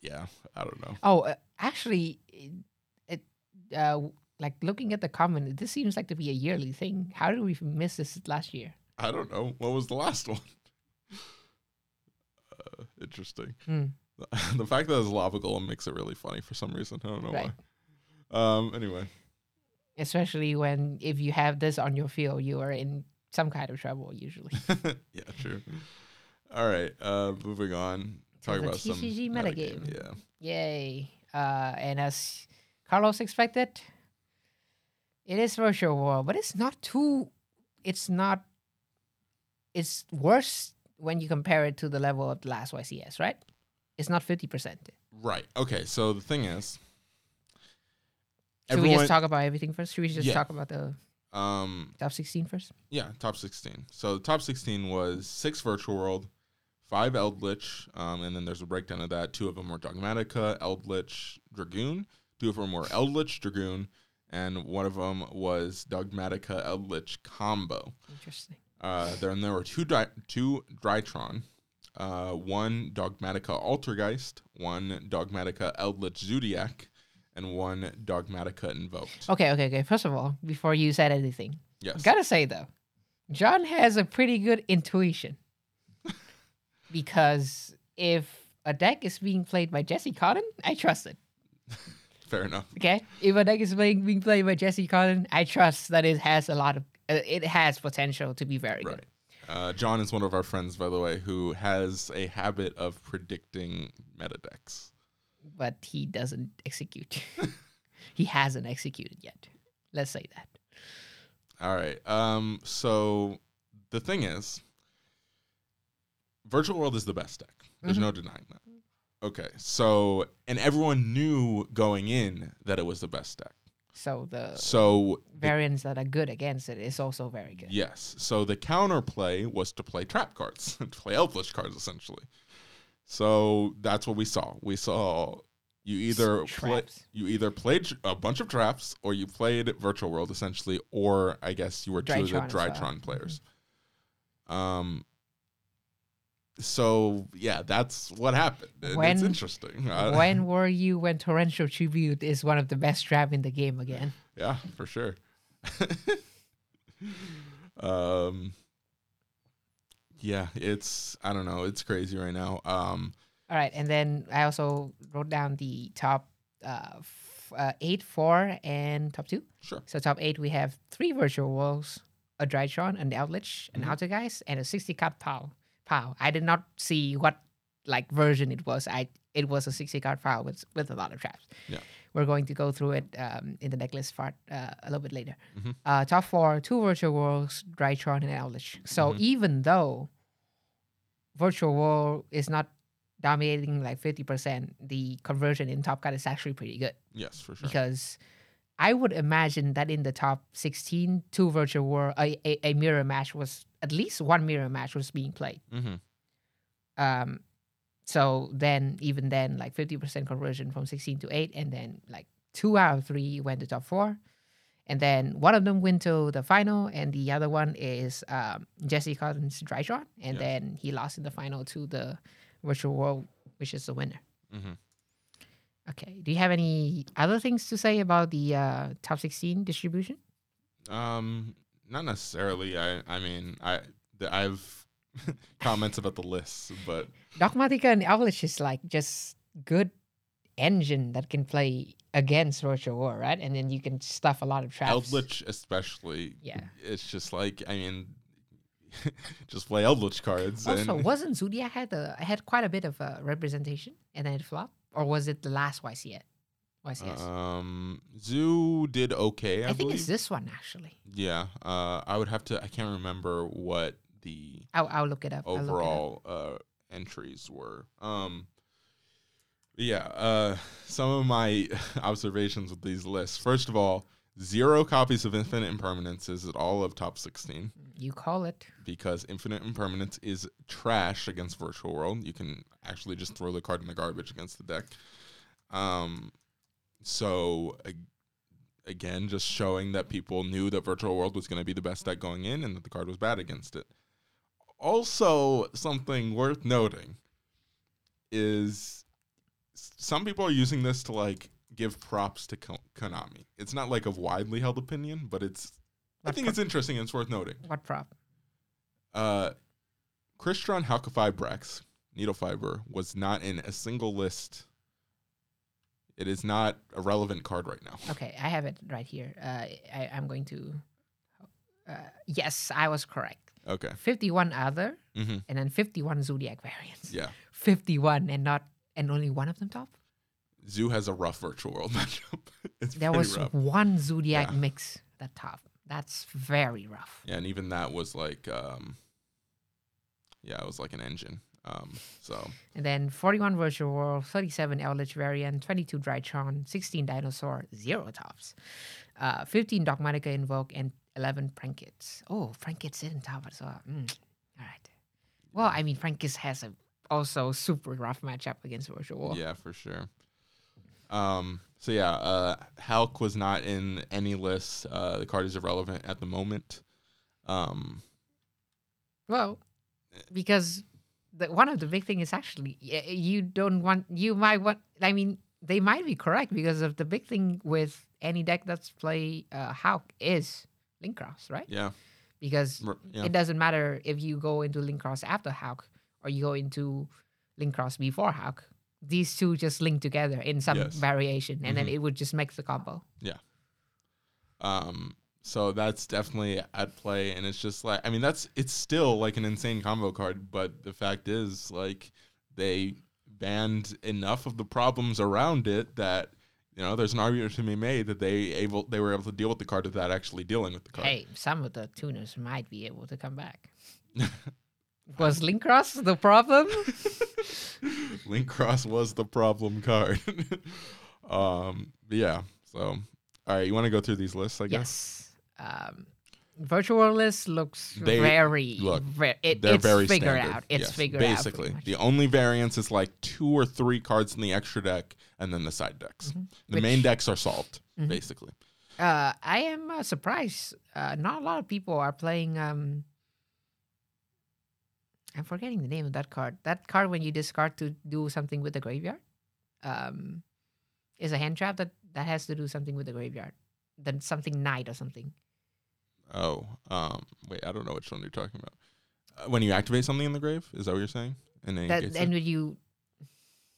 yeah, I don't know. Oh, uh, actually, it, it uh, like looking at the comment, this seems like to be a yearly thing. How did we miss this last year? I don't know. What was the last <laughs> one? Uh, interesting. Hmm. <laughs> The fact that it's lava golem makes it really funny for some reason. I don't know Right. why. Um. Anyway, Especially when if you have this on your field, you are in some kind of trouble usually. <laughs> yeah, true. All right. Uh, moving on. Talk about some TCG metagame. metagame. Yeah. Yay! Uh, and as Carlos expected, it is virtual world, but it's not too. It's not. It's worse when you compare it to the level of the last YCS, right? It's not fifty percent. Right. Okay. So the thing is, Should we just talk about everything first? Should we just Yeah. talk about the um top 16 first? Yeah, top 16. So the top 16 was six Virtual World, five Eldritch, um, and then there's a breakdown of that. Two of them were Dogmatika, Eldritch, Dragoon. Two of them were Eldritch, Dragoon, and one of them was Dogmatika, Eldritch combo. Interesting. Uh, there and there were two Dry, two Drytron, uh, one Dogmatika Altergeist, one Dogmatika Eldritch Zoodiac, and one Dogmatika Invoked. Okay, okay, okay. First of all, before you said anything, Yes. gotta say though, John has a pretty good intuition. <laughs> because if a deck is being played by Jesse Cotton, I trust it. <laughs> Fair enough. Okay, if a deck is being, being played by Jesse Cotton, I trust that it has a lot of, uh, it has potential to be very Right. good. Uh, John is one of our friends, by the way, who has a habit of predicting meta decks. But he doesn't execute. <laughs> he hasn't executed yet. Let's say that. All right. Um. So the thing is, Virtual World is the best deck. There's Mhm. no denying that. Okay, so and everyone knew going in that it was the best deck. So the So the- variants that are good against it is also very good. yes, so the counterplay was to play trap cards, <laughs> to play Elvish cards essentially. So that's what we saw. We saw you either play, you either played a bunch of traps or you played Virtual World essentially, or I guess you were two of the Drytron well. Drytron players. Um. So yeah, that's what happened. and it's interesting. <laughs> When were you when Torrential Tribute is one of the best trap in the game again? Yeah, for sure. <laughs> um yeah, it's I don't know, it's crazy right now. Um All right, and then I also wrote down the top uh, f- uh, eight, four, and top two. sure. So top eight, we have three virtual walls, a Drytron, an Eldlich, an Mhm. Altergeist, and a 60 card POW. POW. I did not see what like version it was. I it was a 60 card POW with with a lot of traps. Yeah. We're going to go through it um, in the necklace part uh, a little bit later. Mhm. Uh, top four, two virtual worlds, Drytron, and Eldlich. So Mhm. even though virtual world is not dominating like 50%, the conversion in top card is actually pretty good Yes, for sure. because I would imagine that in the top 16, two virtual world, a, a, a mirror match was at least one mirror match was being played. hmm Um, so then, even then, like 50% conversion from 16 to 8, and then like two out of three went to top four. And then one of them went to the final, and the other one is um, Jesse Cotton's Drytron. And Yes. then he lost in the final to the virtual world, which is the winner. hmm Okay. Do you have any other things to say about the uh, top 16 distribution? Um not necessarily. I I mean, I the, I've <laughs> comments about the lists, but Dogmatika and Eldlich is like just good engine that can play against Virtual World, right? And then you can stuff a lot of traps. Eldritch especially. Yeah. It's just like I mean <laughs> just play Eldritch cards Also, and wasn't Zoodiac had a had quite a bit of uh, representation and then it flopped, or was it the last YCS? YCS. um Zoo did okay, I, I think believe. it's this one actually. Yeah, uh, I would have to. I can't remember what the I'll, I'll look it up. Look it up. overall uh, entries were. Um, yeah, uh, some of my <laughs> observations with these lists. First of all, zero copies of Infinite Impermanence is at all of top sixteen You call it. because Infinite Impermanence is trash against Virtual World. You can actually just throw the card in the garbage against the deck. Um, so ag- again, just showing that people knew that Virtual World was going to be the best deck going in, and that the card was bad against it. Also, something worth noting is some people are using this to like give props to Ko- Konami. It's not like a widely held opinion, but it's. I think pro- it's interesting and it's worth noting. What prop? Uh, Crystron Halqifibrax, Needle Fiber, was not in a single list. It is not a relevant card right now. Okay, I have it right here. Uh, I, I'm going to. Uh, yes, I was correct. Okay. 51 other, hmm and then 51 Zoodiac variants. Yeah. 51 and not and only one of them top. Zoo has a rough virtual world <laughs> matchup. it's There was rough. one Zoodiac Yeah. mix that top. That's very rough. Yeah, and even that was like, um, yeah, it was like an engine. Um, so And then 41 Virtual World, 37 Eldritch variant, 22 Drytron, 16 Dinosaur, zero tops, uh, 15 Dogmatika Invoke, and 11 Prank-Kids. Oh, Prank-Kids didn't top as well. Mm. All right. Well, I mean, Prank-Kids has a also super rough matchup against Virtual World. yeah, for sure. Um, so yeah, uh, Hulk was not in any list. Uh, the card is irrelevant at the moment. Um, Well, because the, one of the big thing is actually you don't want you might want. I mean, they might be correct because of the big thing with any deck that's play uh, Hulk is Linkross, right? yeah, Because yeah. it doesn't matter if you go into Linkross after Hulk or you go into Linkross before Hulk. These two just link together in some Yes. variation, and then Mhm. it would just make the combo. Yeah. Um, so that's definitely at play, and it's just like I mean that's it's still like an insane combo card, but the fact is like they banned enough of the problems around it that you know there's an argument to be made that they able they were able to deal with the card without actually dealing with the card. Hey, some of the tuners might be able to come back. <laughs> Was Linkross the problem? <laughs> Linkross was the problem card. <laughs> um, yeah. So, all right, you want to go through these lists? I guess. yes. Um, virtual list looks They- very. look, ve- it, They're it's very figured standard. out. It's yes, figured out. Basically, the only variance is like two or three cards in the extra deck, and then the side decks. The main decks are solved, Mhm. basically. Uh, I am uh, surprised. Uh, not a lot of people are playing. Um, I'm forgetting the name of that card. That card when you discard to do something with the graveyard, um, is a hand trap that that has to do something with the graveyard. Then something knight or something. Oh, um, wait, I don't know which one you're talking about. Uh, when you activate something in the grave, is that what you're saying? And then That and when you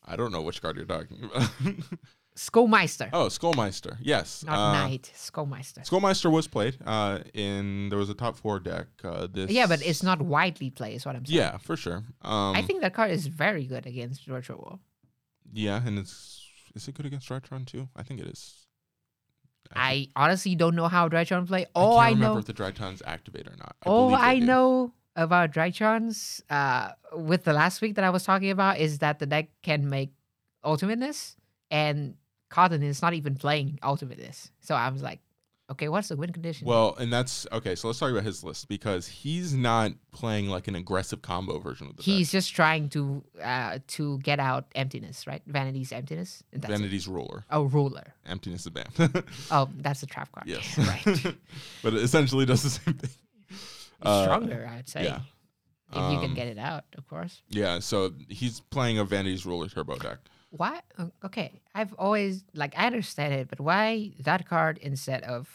I don't know which card you're talking about. <laughs> Skullmeister, oh, Skullmeister. Yes. not uh, knight. Skullmeister. Skullmeister was played uh, in there was a top four deck. Uh, this Yeah, but it's not widely played. Is what I'm saying. Yeah, for sure. Um, I think that card is very good against virtual world. yeah, and it's is it good against Drytron too? I think it is. think- I honestly don't know how Drytron play. I can't I, remember know, if the Drytrons activate or not. I they I know about Drytrons, uh, with the last week that I was talking about, is that the deck can make ultimateness, and Cotton is not even playing ultimateness. So I was like, okay, what's the win condition? Well, and that's okay. So let's talk about his list because he's not playing like an aggressive combo version of the He's just trying to uh, to get out emptiness, right? Vanity's emptiness. And deck. that's it. Vanity's ruler. Oh, ruler. Emptiness is banned. Oh, that's a trap card. yes. <laughs> right. <laughs> but it essentially does the same thing. It's Uh, stronger, I would say. yeah. If you can Um, get it out, of course. Yeah, so he's playing a Vanity's ruler turbo deck. Why? uh, Okay, I've always like I understand it, but why that card instead of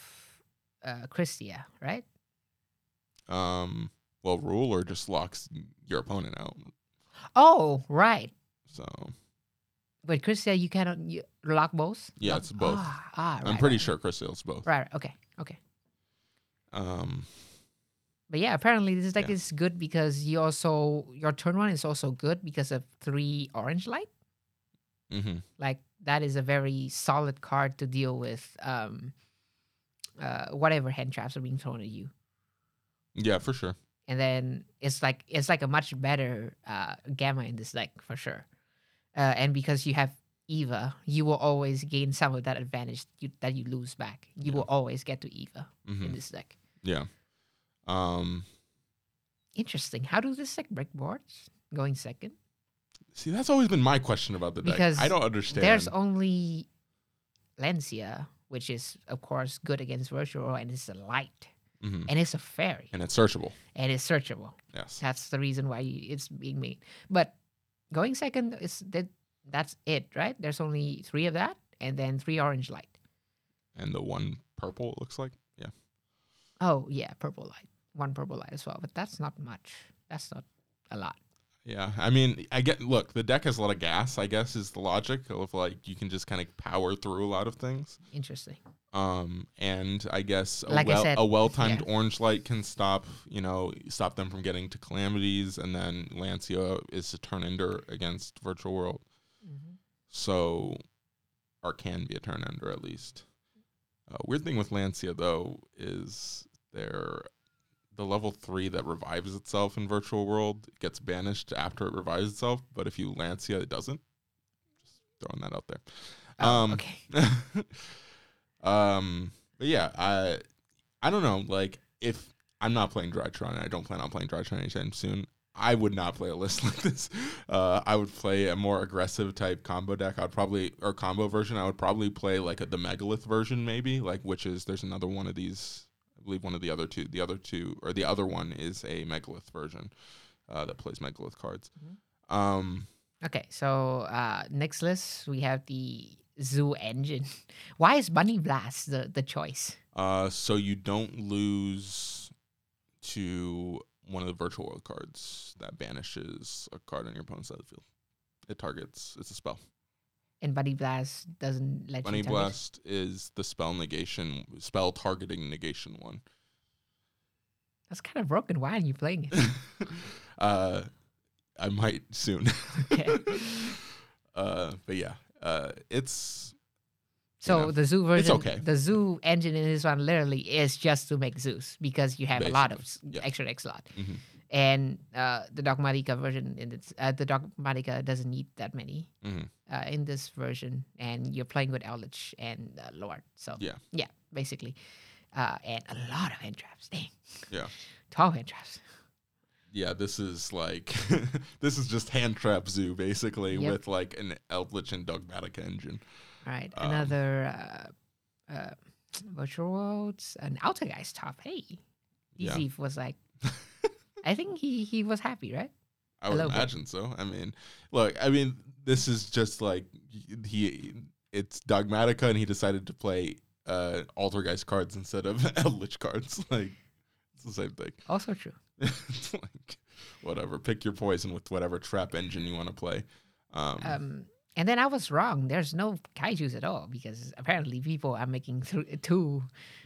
uh, Kristya, right? Um, well, ruler just locks your opponent out. Oh, right. So But Kristya, you cannot you lock both. Yeah, Lock- it's both. Ah, ah, I'm right, pretty right, sure Chris Sale's both. Right, Okay. Okay. Um, But yeah, apparently this deck Yeah. is good because you also your turn one is also good because of three orange light. hmm Like that is a very solid card to deal with um, uh, whatever hand traps are being thrown at you. Yeah, for sure. and then it's like it's like a much better uh, gamma in this deck for sure. Uh, and because you have Eva, you will always gain some of that advantage you, that you lose back. You Yeah. will always get to Eva hmm in this deck. Yeah. Um, Interesting. How do the break boards? Going second. see, that's always been my question about the deck. Because I don't understand. There's only Lancia, which is of course good against virtual, and it's a light, Mhm. and it's a fairy, and it's searchable. and it's searchable. Yes. That's the reason why it's being made. But going second is that that's it, right? There's only three of that, and then three orange light. And the one purple, it looks like. Yeah. Oh yeah, purple light, one purple light as well. But that's not much. That's not a lot. Yeah. I mean, I get, look, the deck has a lot of gas, I guess, is the logic of like you can just kind of power through a lot of things. Interesting. Um, and I guess a Like I well said, a well timed yeah. orange light can stop, you know, stop them from getting to calamities, and then Lancia is a turn ender against Virtual World, Mhm. so or can be a turn ender at least. Uh, weird thing with Lancia though is their the level three that revives itself in Virtual World gets banished after it revives itself, but if you Lancia, it doesn't. Just throwing that out there. Oh, Um, okay. <laughs> um, but yeah, I I don't know. Like, if I'm not playing Drytron, and I don't plan on playing Drytron anytime soon, I would not play a list <laughs> like this. Uh, I would play a more aggressive type combo deck. I'd probably or combo version. I would probably play like a, the Megalith version, maybe like which is there's another one of these. I believe one of the other two. The other two or the other one is a Megalith version uh, that plays Megalith cards. Um, Okay. So uh, next list we have the Zoo Engine. <laughs> Why is Bunny Blast the the choice? Uh, so you don't lose to one of the virtual world cards that banishes a card on your opponent's side of the field. It targets. It's a spell. And Bunny Blast doesn't let Bunny you target. Blast is the spell negation, spell targeting negation one. That's kind of broken. Why are you playing it? <laughs> uh, I might soon. Okay. <laughs> uh, but yeah, uh, it's So know, the zoo version, okay. the zoo engine in this one literally is just to make zoos because you have a lot of yeah. extra X slot. Mhm. And uh, the Dogmatika version in this, uh, the Dogmatika doesn't need that many Mhm. uh, in this version, and you're playing with Eldritch and uh, Lord. So Yeah. yeah, basically, uh, and a lot of hand traps. Dang, Yeah. twelve hand traps. Yeah, this is like <laughs> this is just hand trap zoo basically Yep. with like an Eldritch and Dogmatika engine. All right, Um, another uh, uh, <tsk> virtual worlds, an Altergeist top. Hey, Yeah. Easy was like, <laughs> I think he he was happy, right? I would little bit. imagine so. I mean, look, I mean, this is just like he it's Dogmatika and he decided to play uh Altergeist cards instead of <laughs> Eldritch cards. <laughs> Like it's the same thing. Also true. <laughs> it's like whatever. Pick your poison with whatever trap engine you want to play. Um, Um, and then I was wrong. There's no kaiju's at all because apparently people are making th- two,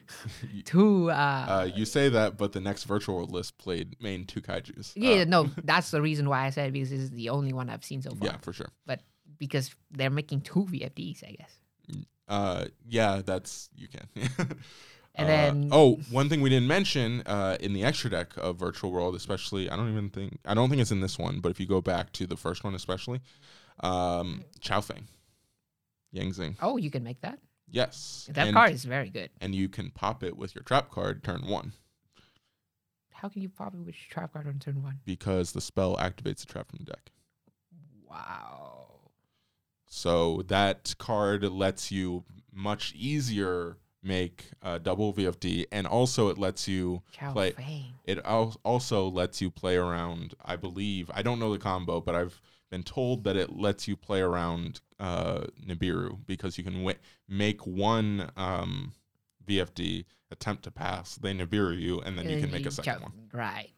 <laughs> two. Uh, uh, you say that, but the next virtual world list played main two kaijus. yeah, Uh, no, <laughs> that's the reason why I said it, because this is the only one I've seen so far. yeah, for sure. But because they're making two VFDs, I guess. Uh, yeah, that's you can. <laughs> And Uh, then- oh, one thing we didn't mention uh, in the extra deck of Virtual World, especially, I don't even think I don't think it's in this one, but if you go back to the first one, especially, um, Chao Feng, Yang Zing, Oh, you can make that. yes, That and, card is very good. and you can pop it with your trap card turn one How can you pop it with your trap card on turn one? because the spell activates the trap from the deck. Wow. So that card lets you much easier make uh, double VFD, and also it lets you Chow play. Fang. It al- also lets you play around. I believe I don't know the combo, but I've been told that it lets you play around uh, Nibiru because you can wi- make one um, VFD attempt to pass, they Nibiru you, and then you can make a second one. Right.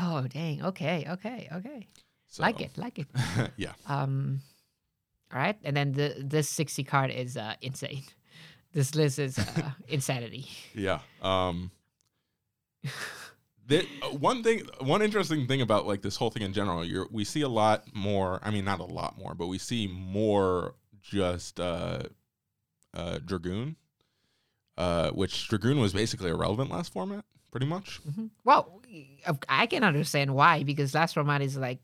Oh dang. Okay. Okay. Okay. So, Like it. Like it. <laughs> yeah. Um, all right, and then the this sixty card is uh, insane. <laughs> This list is uh, <laughs> insanity. Yeah. Um the, uh, one thing one interesting thing about like this whole thing in general, you're we see a lot more, I mean not a lot more, but we see more just uh uh Dragoon. Uh which Dragoon was basically irrelevant last format, pretty much. Mhm. Well, I can understand why because last format is like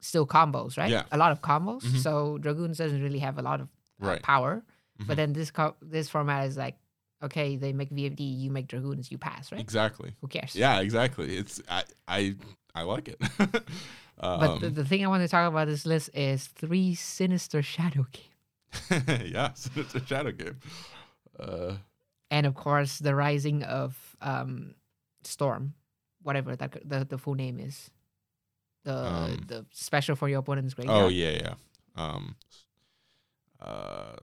still combos, right? Yeah. a lot of combos. Mhm. So Dragoons doesn't really have a lot of uh, Right. power. Mhm. But then this co- this format is like, okay, they make VFD, you make Dragoons, you pass, right? Exactly. Who cares? Yeah, exactly. It's I I I like it. <laughs> But the, um, the thing I want to talk about this list is three sinister shadow <laughs> game, <laughs> it's a shadow game. Uh and of course the rising of um, Storm, whatever that the the full name is. The Um, the special for your opponent's graveyard. oh yeah, yeah. Um uh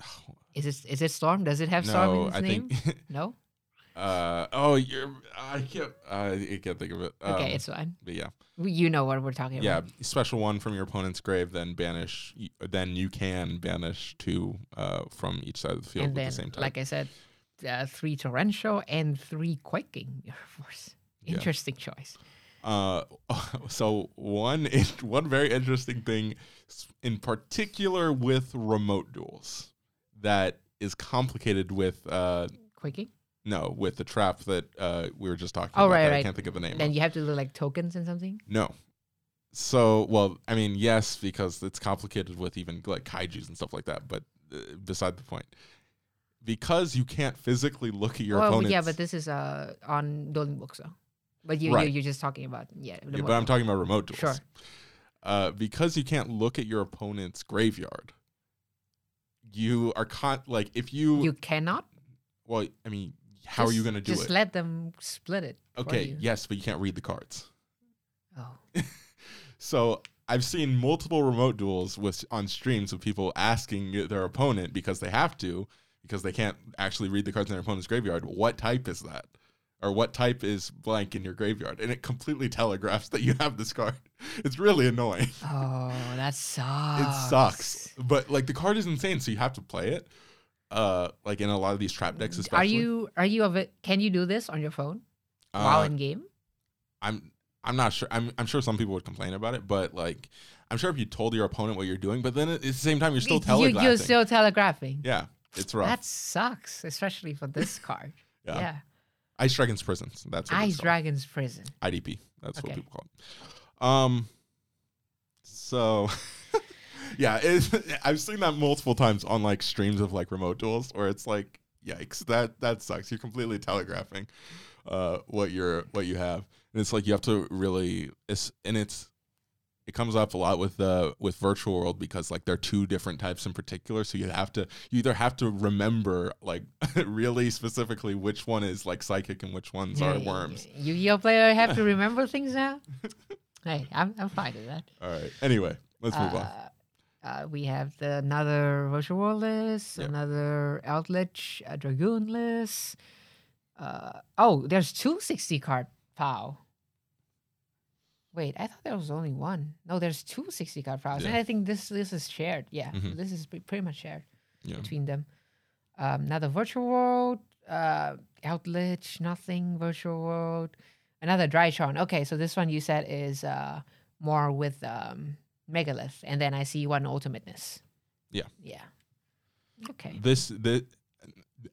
<sighs> Is it is it Storm? Does it have Storm in no, its I name? think <laughs> No. Uh oh, you're. I can't. I can't think of it. Okay, Um, it's fine. But yeah, You know what we're talking yeah. about. Yeah, special one from your opponent's grave, then banish. Then you can banish two uh, from each side of the field and with then, the same time. like I said, uh, three torrential and three quaking Air <laughs> Force. Yeah. Interesting choice. Uh, <laughs> so one one very interesting thing, in particular with remote duels, that is complicated with uh Quaking. no with the trap that uh we were just talking Oh, about. right, that I can't think of the name. Then of. you have to do like tokens and something. No. So, well, I mean, yes, because it's complicated with even like kaiju's and stuff like that. But uh, beside the point, because you can't physically look at your well, but opponent's. yeah, but this is uh on though. But you, Right. you you're just talking about yeah. Yeah, but I'm talking about remote duels. Sure. Uh, because you can't look at your opponent's graveyard, you are con like if you, You cannot. well, I mean, how are you Just- going to do it? just it? let them split it. for okay, you. yes, but you can't read the cards. Oh. <laughs> So I've seen multiple remote duels with on streams of people asking their opponent because they have to because they can't actually read the cards in their opponent's graveyard. What type is that? Or what type is blank in your graveyard? And it completely telegraphs that you have this card. <laughs> It's really annoying. Oh, that sucks. It sucks. But like the card is insane, so you have to play it. Uh like in a lot of these trap decks especially. Are you are you of it? Can you do this on your phone while Uh, in game? I'm I'm not sure. I'm I'm sure some people would complain about it, but like I'm sure if you told your opponent what you're doing, but then at the same time you're still telegraphing. You're still telegraphing. yeah, it's rough. That sucks, especially for this card. <laughs> Yeah. yeah. Ice Dragons Prisons. That's what Ice. Dragon's Prison. IDP. That's what people call it. Um. So, <laughs> yeah, <laughs> I've seen that multiple times on like streams of like remote duels, where it's like, yikes, that that sucks. You're completely telegraphing uh, what you're what you have, and it's like you have to really. It's and it's it comes up a lot with uh with virtual world because like there are two different types in particular so you have to you either have to remember like <laughs> really specifically which one is like psychic and which ones are Yeah, worms Yu-Gi-Oh player have to remember things now. <laughs> hey, I'm I'm fine with that. all right anyway let's move on Uh, uh, we have the, another virtual world list, Yep. another Eldlich, a dragoon list. Uh, oh, there's two 60 card POW. Wait, I thought there was only one. No, there's two 60 card POWs. And I think this this is shared. Yeah, Mhm. this is pretty much shared yeah between them. Um, another virtual world, uh, Eldlich, nothing virtual world, another Drytron. Okay, so this one you said is uh more with um megalith, and then I see one ultimateness. Yeah. Yeah. Okay. this the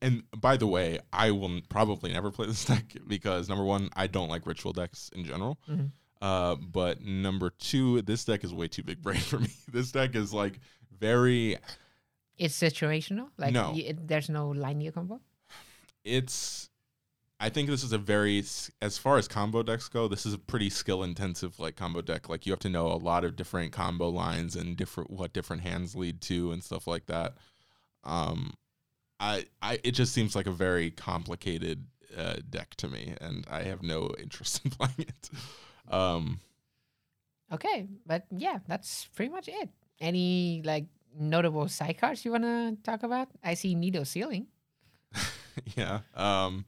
and by the way i will probably never play this <laughs> deck because number one i don't like ritual decks in general Mhm. Uh but number two this deck is way too big brain <laughs> for me this deck is like very It's situational. Like No. y- there's no linear combo. it's I think this is a very as far as combo decks go, this is a pretty skill intensive like combo deck. Like you have to know a lot of different combo lines and different what different hands lead to and stuff like that. Um I I it just seems like a very complicated uh, deck to me and I have no <laughs> interest in playing it. Um Okay, but yeah, that's pretty much it. Any like notable sidecars you wanna talk about? I see Needle Ceiling. <laughs> yeah. Um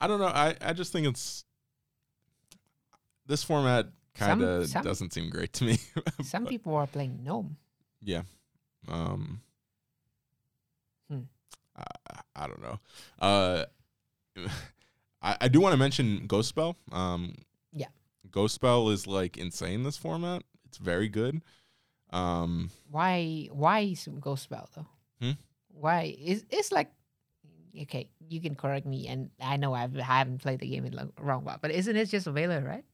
I don't know. I I just think it's this format kind of doesn't seem great to me. <laughs> Some people are playing Gnome. Yeah. Um. Hmm. I, I don't know. Uh, <laughs> I, I do want to mention Ghost Belle. Um. Ghost Belle is like insane. This format. It's very good. Um. Why? Why is Ghost Belle though? Hmm? Why is it's like? Okay, you can correct me, and I know I've, I haven't played the game in a wrong while, but isn't it just a Veiler, right?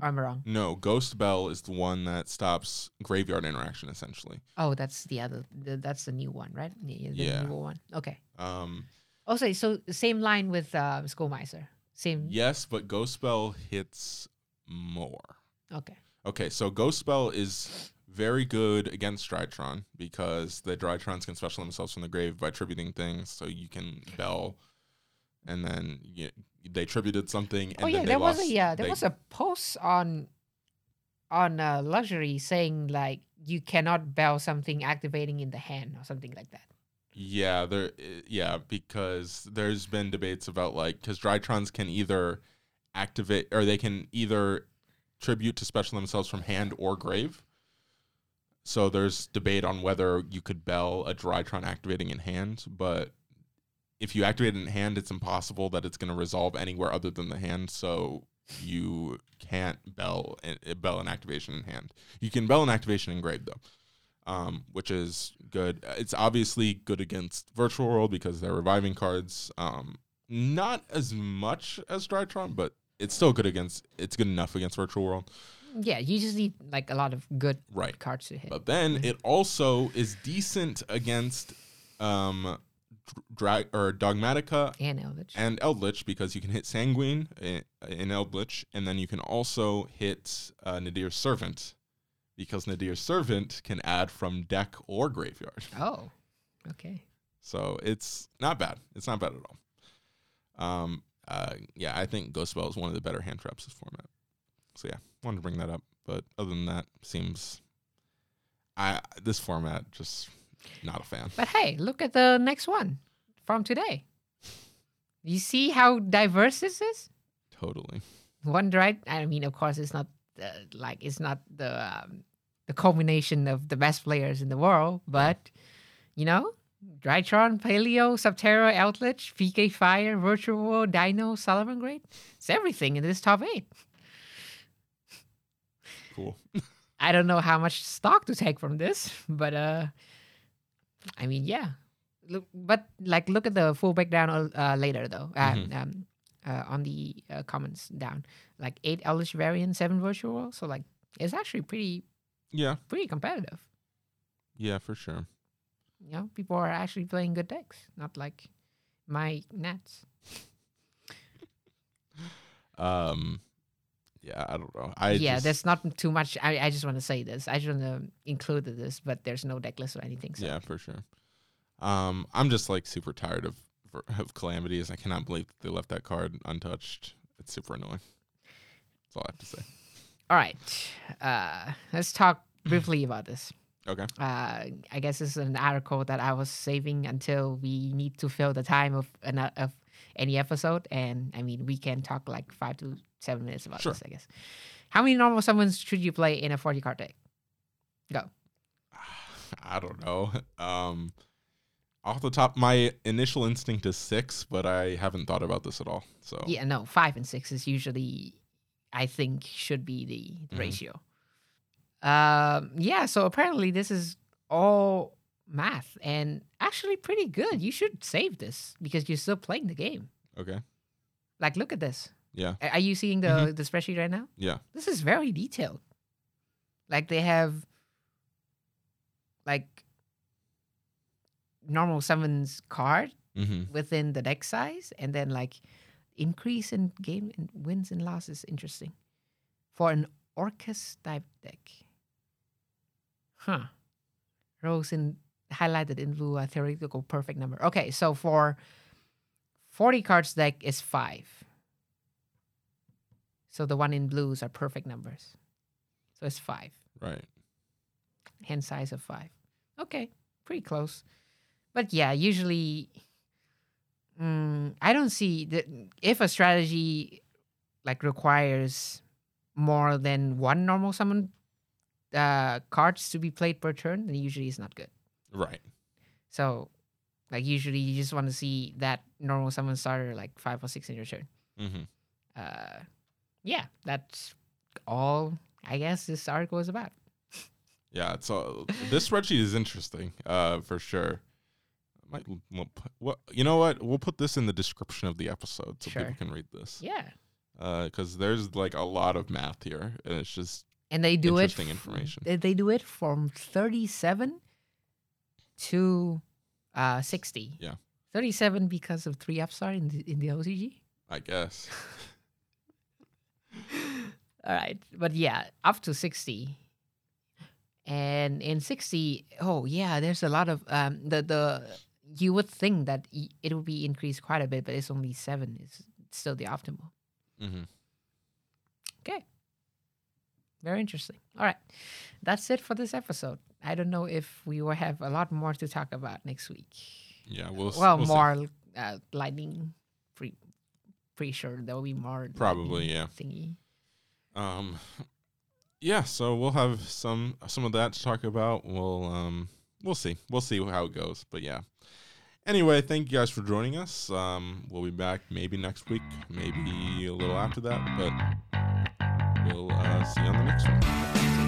Or am I wrong? No, Ghost Belle is the one that stops graveyard interaction essentially. Oh, that's the other. The, that's the new one, right? The, the Yeah. newer one. Okay. Um. Also, so same line with uh, Skullmeister. Same. Yes, but Ghost Belle hits more. Okay. Okay, so Ghost Belle is very good against Drytron because the Drytrons can special themselves from the grave by tributing things. So you can bell, and then you, they tributed something. And oh yeah, there lost, was a yeah, there they- was a post on on uh, luxury saying like you cannot bell something activating in the hand or something like that. Yeah, there. Yeah, because there's been debates about like because Drytrons can either activate or they can either tribute to special themselves from hand or grave. So there's debate on whether you could bell a Drytron activating in hand, but if you activate it in hand, it's impossible that it's going to resolve anywhere other than the hand. So you can't bell bell an activation in hand. You can bell an activation in grave though um, which is good. It's obviously good against Virtual World because they're reviving cards. Um, not as much as Drytron, but it's still good against. It's good enough against Virtual World, Yeah, you just need like a lot of good right? cards to hit. But then it also is decent against um, drag or Dogmatika and Eldritch. and Eldritch because you can hit Sanguine in, in Eldritch, and then you can also hit uh, Nadir's Servant because Nadir's Servant can add from deck or graveyard. <laughs> oh, okay. So it's not bad. It's not bad at all. Um, uh, yeah, I think Ghost Belle is one of the better hand traps this format. So yeah, wanted to bring that up. But other than that, seems I this format just not a fan. But hey, look at the next one from today. You see how diverse this is? Totally. One right. I mean, of course, it's not the, like it's not the um, the culmination of the best players in the world, but you know, Drytron, Paleo, Subterra, Eldlich, PK Fire, Virtual World, Dino, Salamangreat. It's everything in this top eight. Cool. <laughs> I don't know how much stock to take from this, but uh, I mean, yeah. Look, but like, look at the full breakdown uh, later, though. Uh, Mhm. um, uh, on the uh, comments down. Like eight Eldritch variant, seven virtual world. So like it's actually pretty Yeah, pretty competitive. yeah, for sure. You know, people are actually playing good decks, not like my Nats. Um, yeah, I don't know. I yeah, just, there's not too much. I, I just want to say this. I shouldn't have included this, but there's no deck list or anything. So. yeah, for sure. Um, I'm just like super tired of of calamities. I cannot believe they left that card untouched. It's super annoying. That's all I have to say. All right. Uh, let's talk briefly about this. Okay. Uh, I guess this is an article that I was saving until we need to fill the time of an, of any episode, and I mean we can talk like five to seven minutes about Sure. this. I guess. How many normal summons should you play in a forty card deck? Go. <sighs> I don't know. Um, off the top, my initial instinct is six, but I haven't thought about this at all. So Yeah, no, five and six is usually, I think, should be the, Mhm. ratio. Um, yeah, so apparently this is all math and actually pretty good. You should save this because you're still playing the game. okay. Like, look at this. Yeah. Are you seeing the Mhm. the spreadsheet right now? Yeah. This is very detailed. Like they have like normal summons card Mm-hmm. within the deck size and then like increase in game and wins and losses interesting for an Orcust type deck huh rows in highlighted in blue a theoretical perfect number okay so for 40 cards deck is five so the one in blues are perfect numbers so it's five Right. hand size of five. Okay, pretty close. But yeah, usually, mm, I don't see that if a strategy like requires more than one normal summon uh, cards to be played per turn, then usually it's not good. Right. So, like usually, you just want to see that normal summon starter like five or six in your turn. Mm-hmm. Uh, yeah, that's all. I guess this article is about. Yeah. so this spreadsheet is interesting. Uh, for sure. Might we'll put, what you know what we'll put this in the description of the episode so Sure. people can read this. Yeah. Uh because there's like a lot of math here, and it's just and they do it information. They, do it from 37 to uh 60 Yeah. 37 because of three Upstart in the, in the ocg I guess. <laughs> all right but yeah up to 60 and in 60 oh yeah there's a lot of um the the you would think that it would be increased quite a bit but it's only seven it's still the optimal mm-hmm. Okay. Very interesting. All right. That's it for this episode. I don't know if we will have a lot more to talk about next week. Yeah, we'll. well, we'll more uh, lightning. Pretty, pretty sure there will be more. Probably, yeah. Thingy. Um, yeah, so we'll have some some of that to talk about. We'll um we'll see we'll see how it goes. But yeah. Anyway, thank you guys for joining us. Um, we'll be back maybe next week, maybe a little after that, but we'll uh, see you on the next one.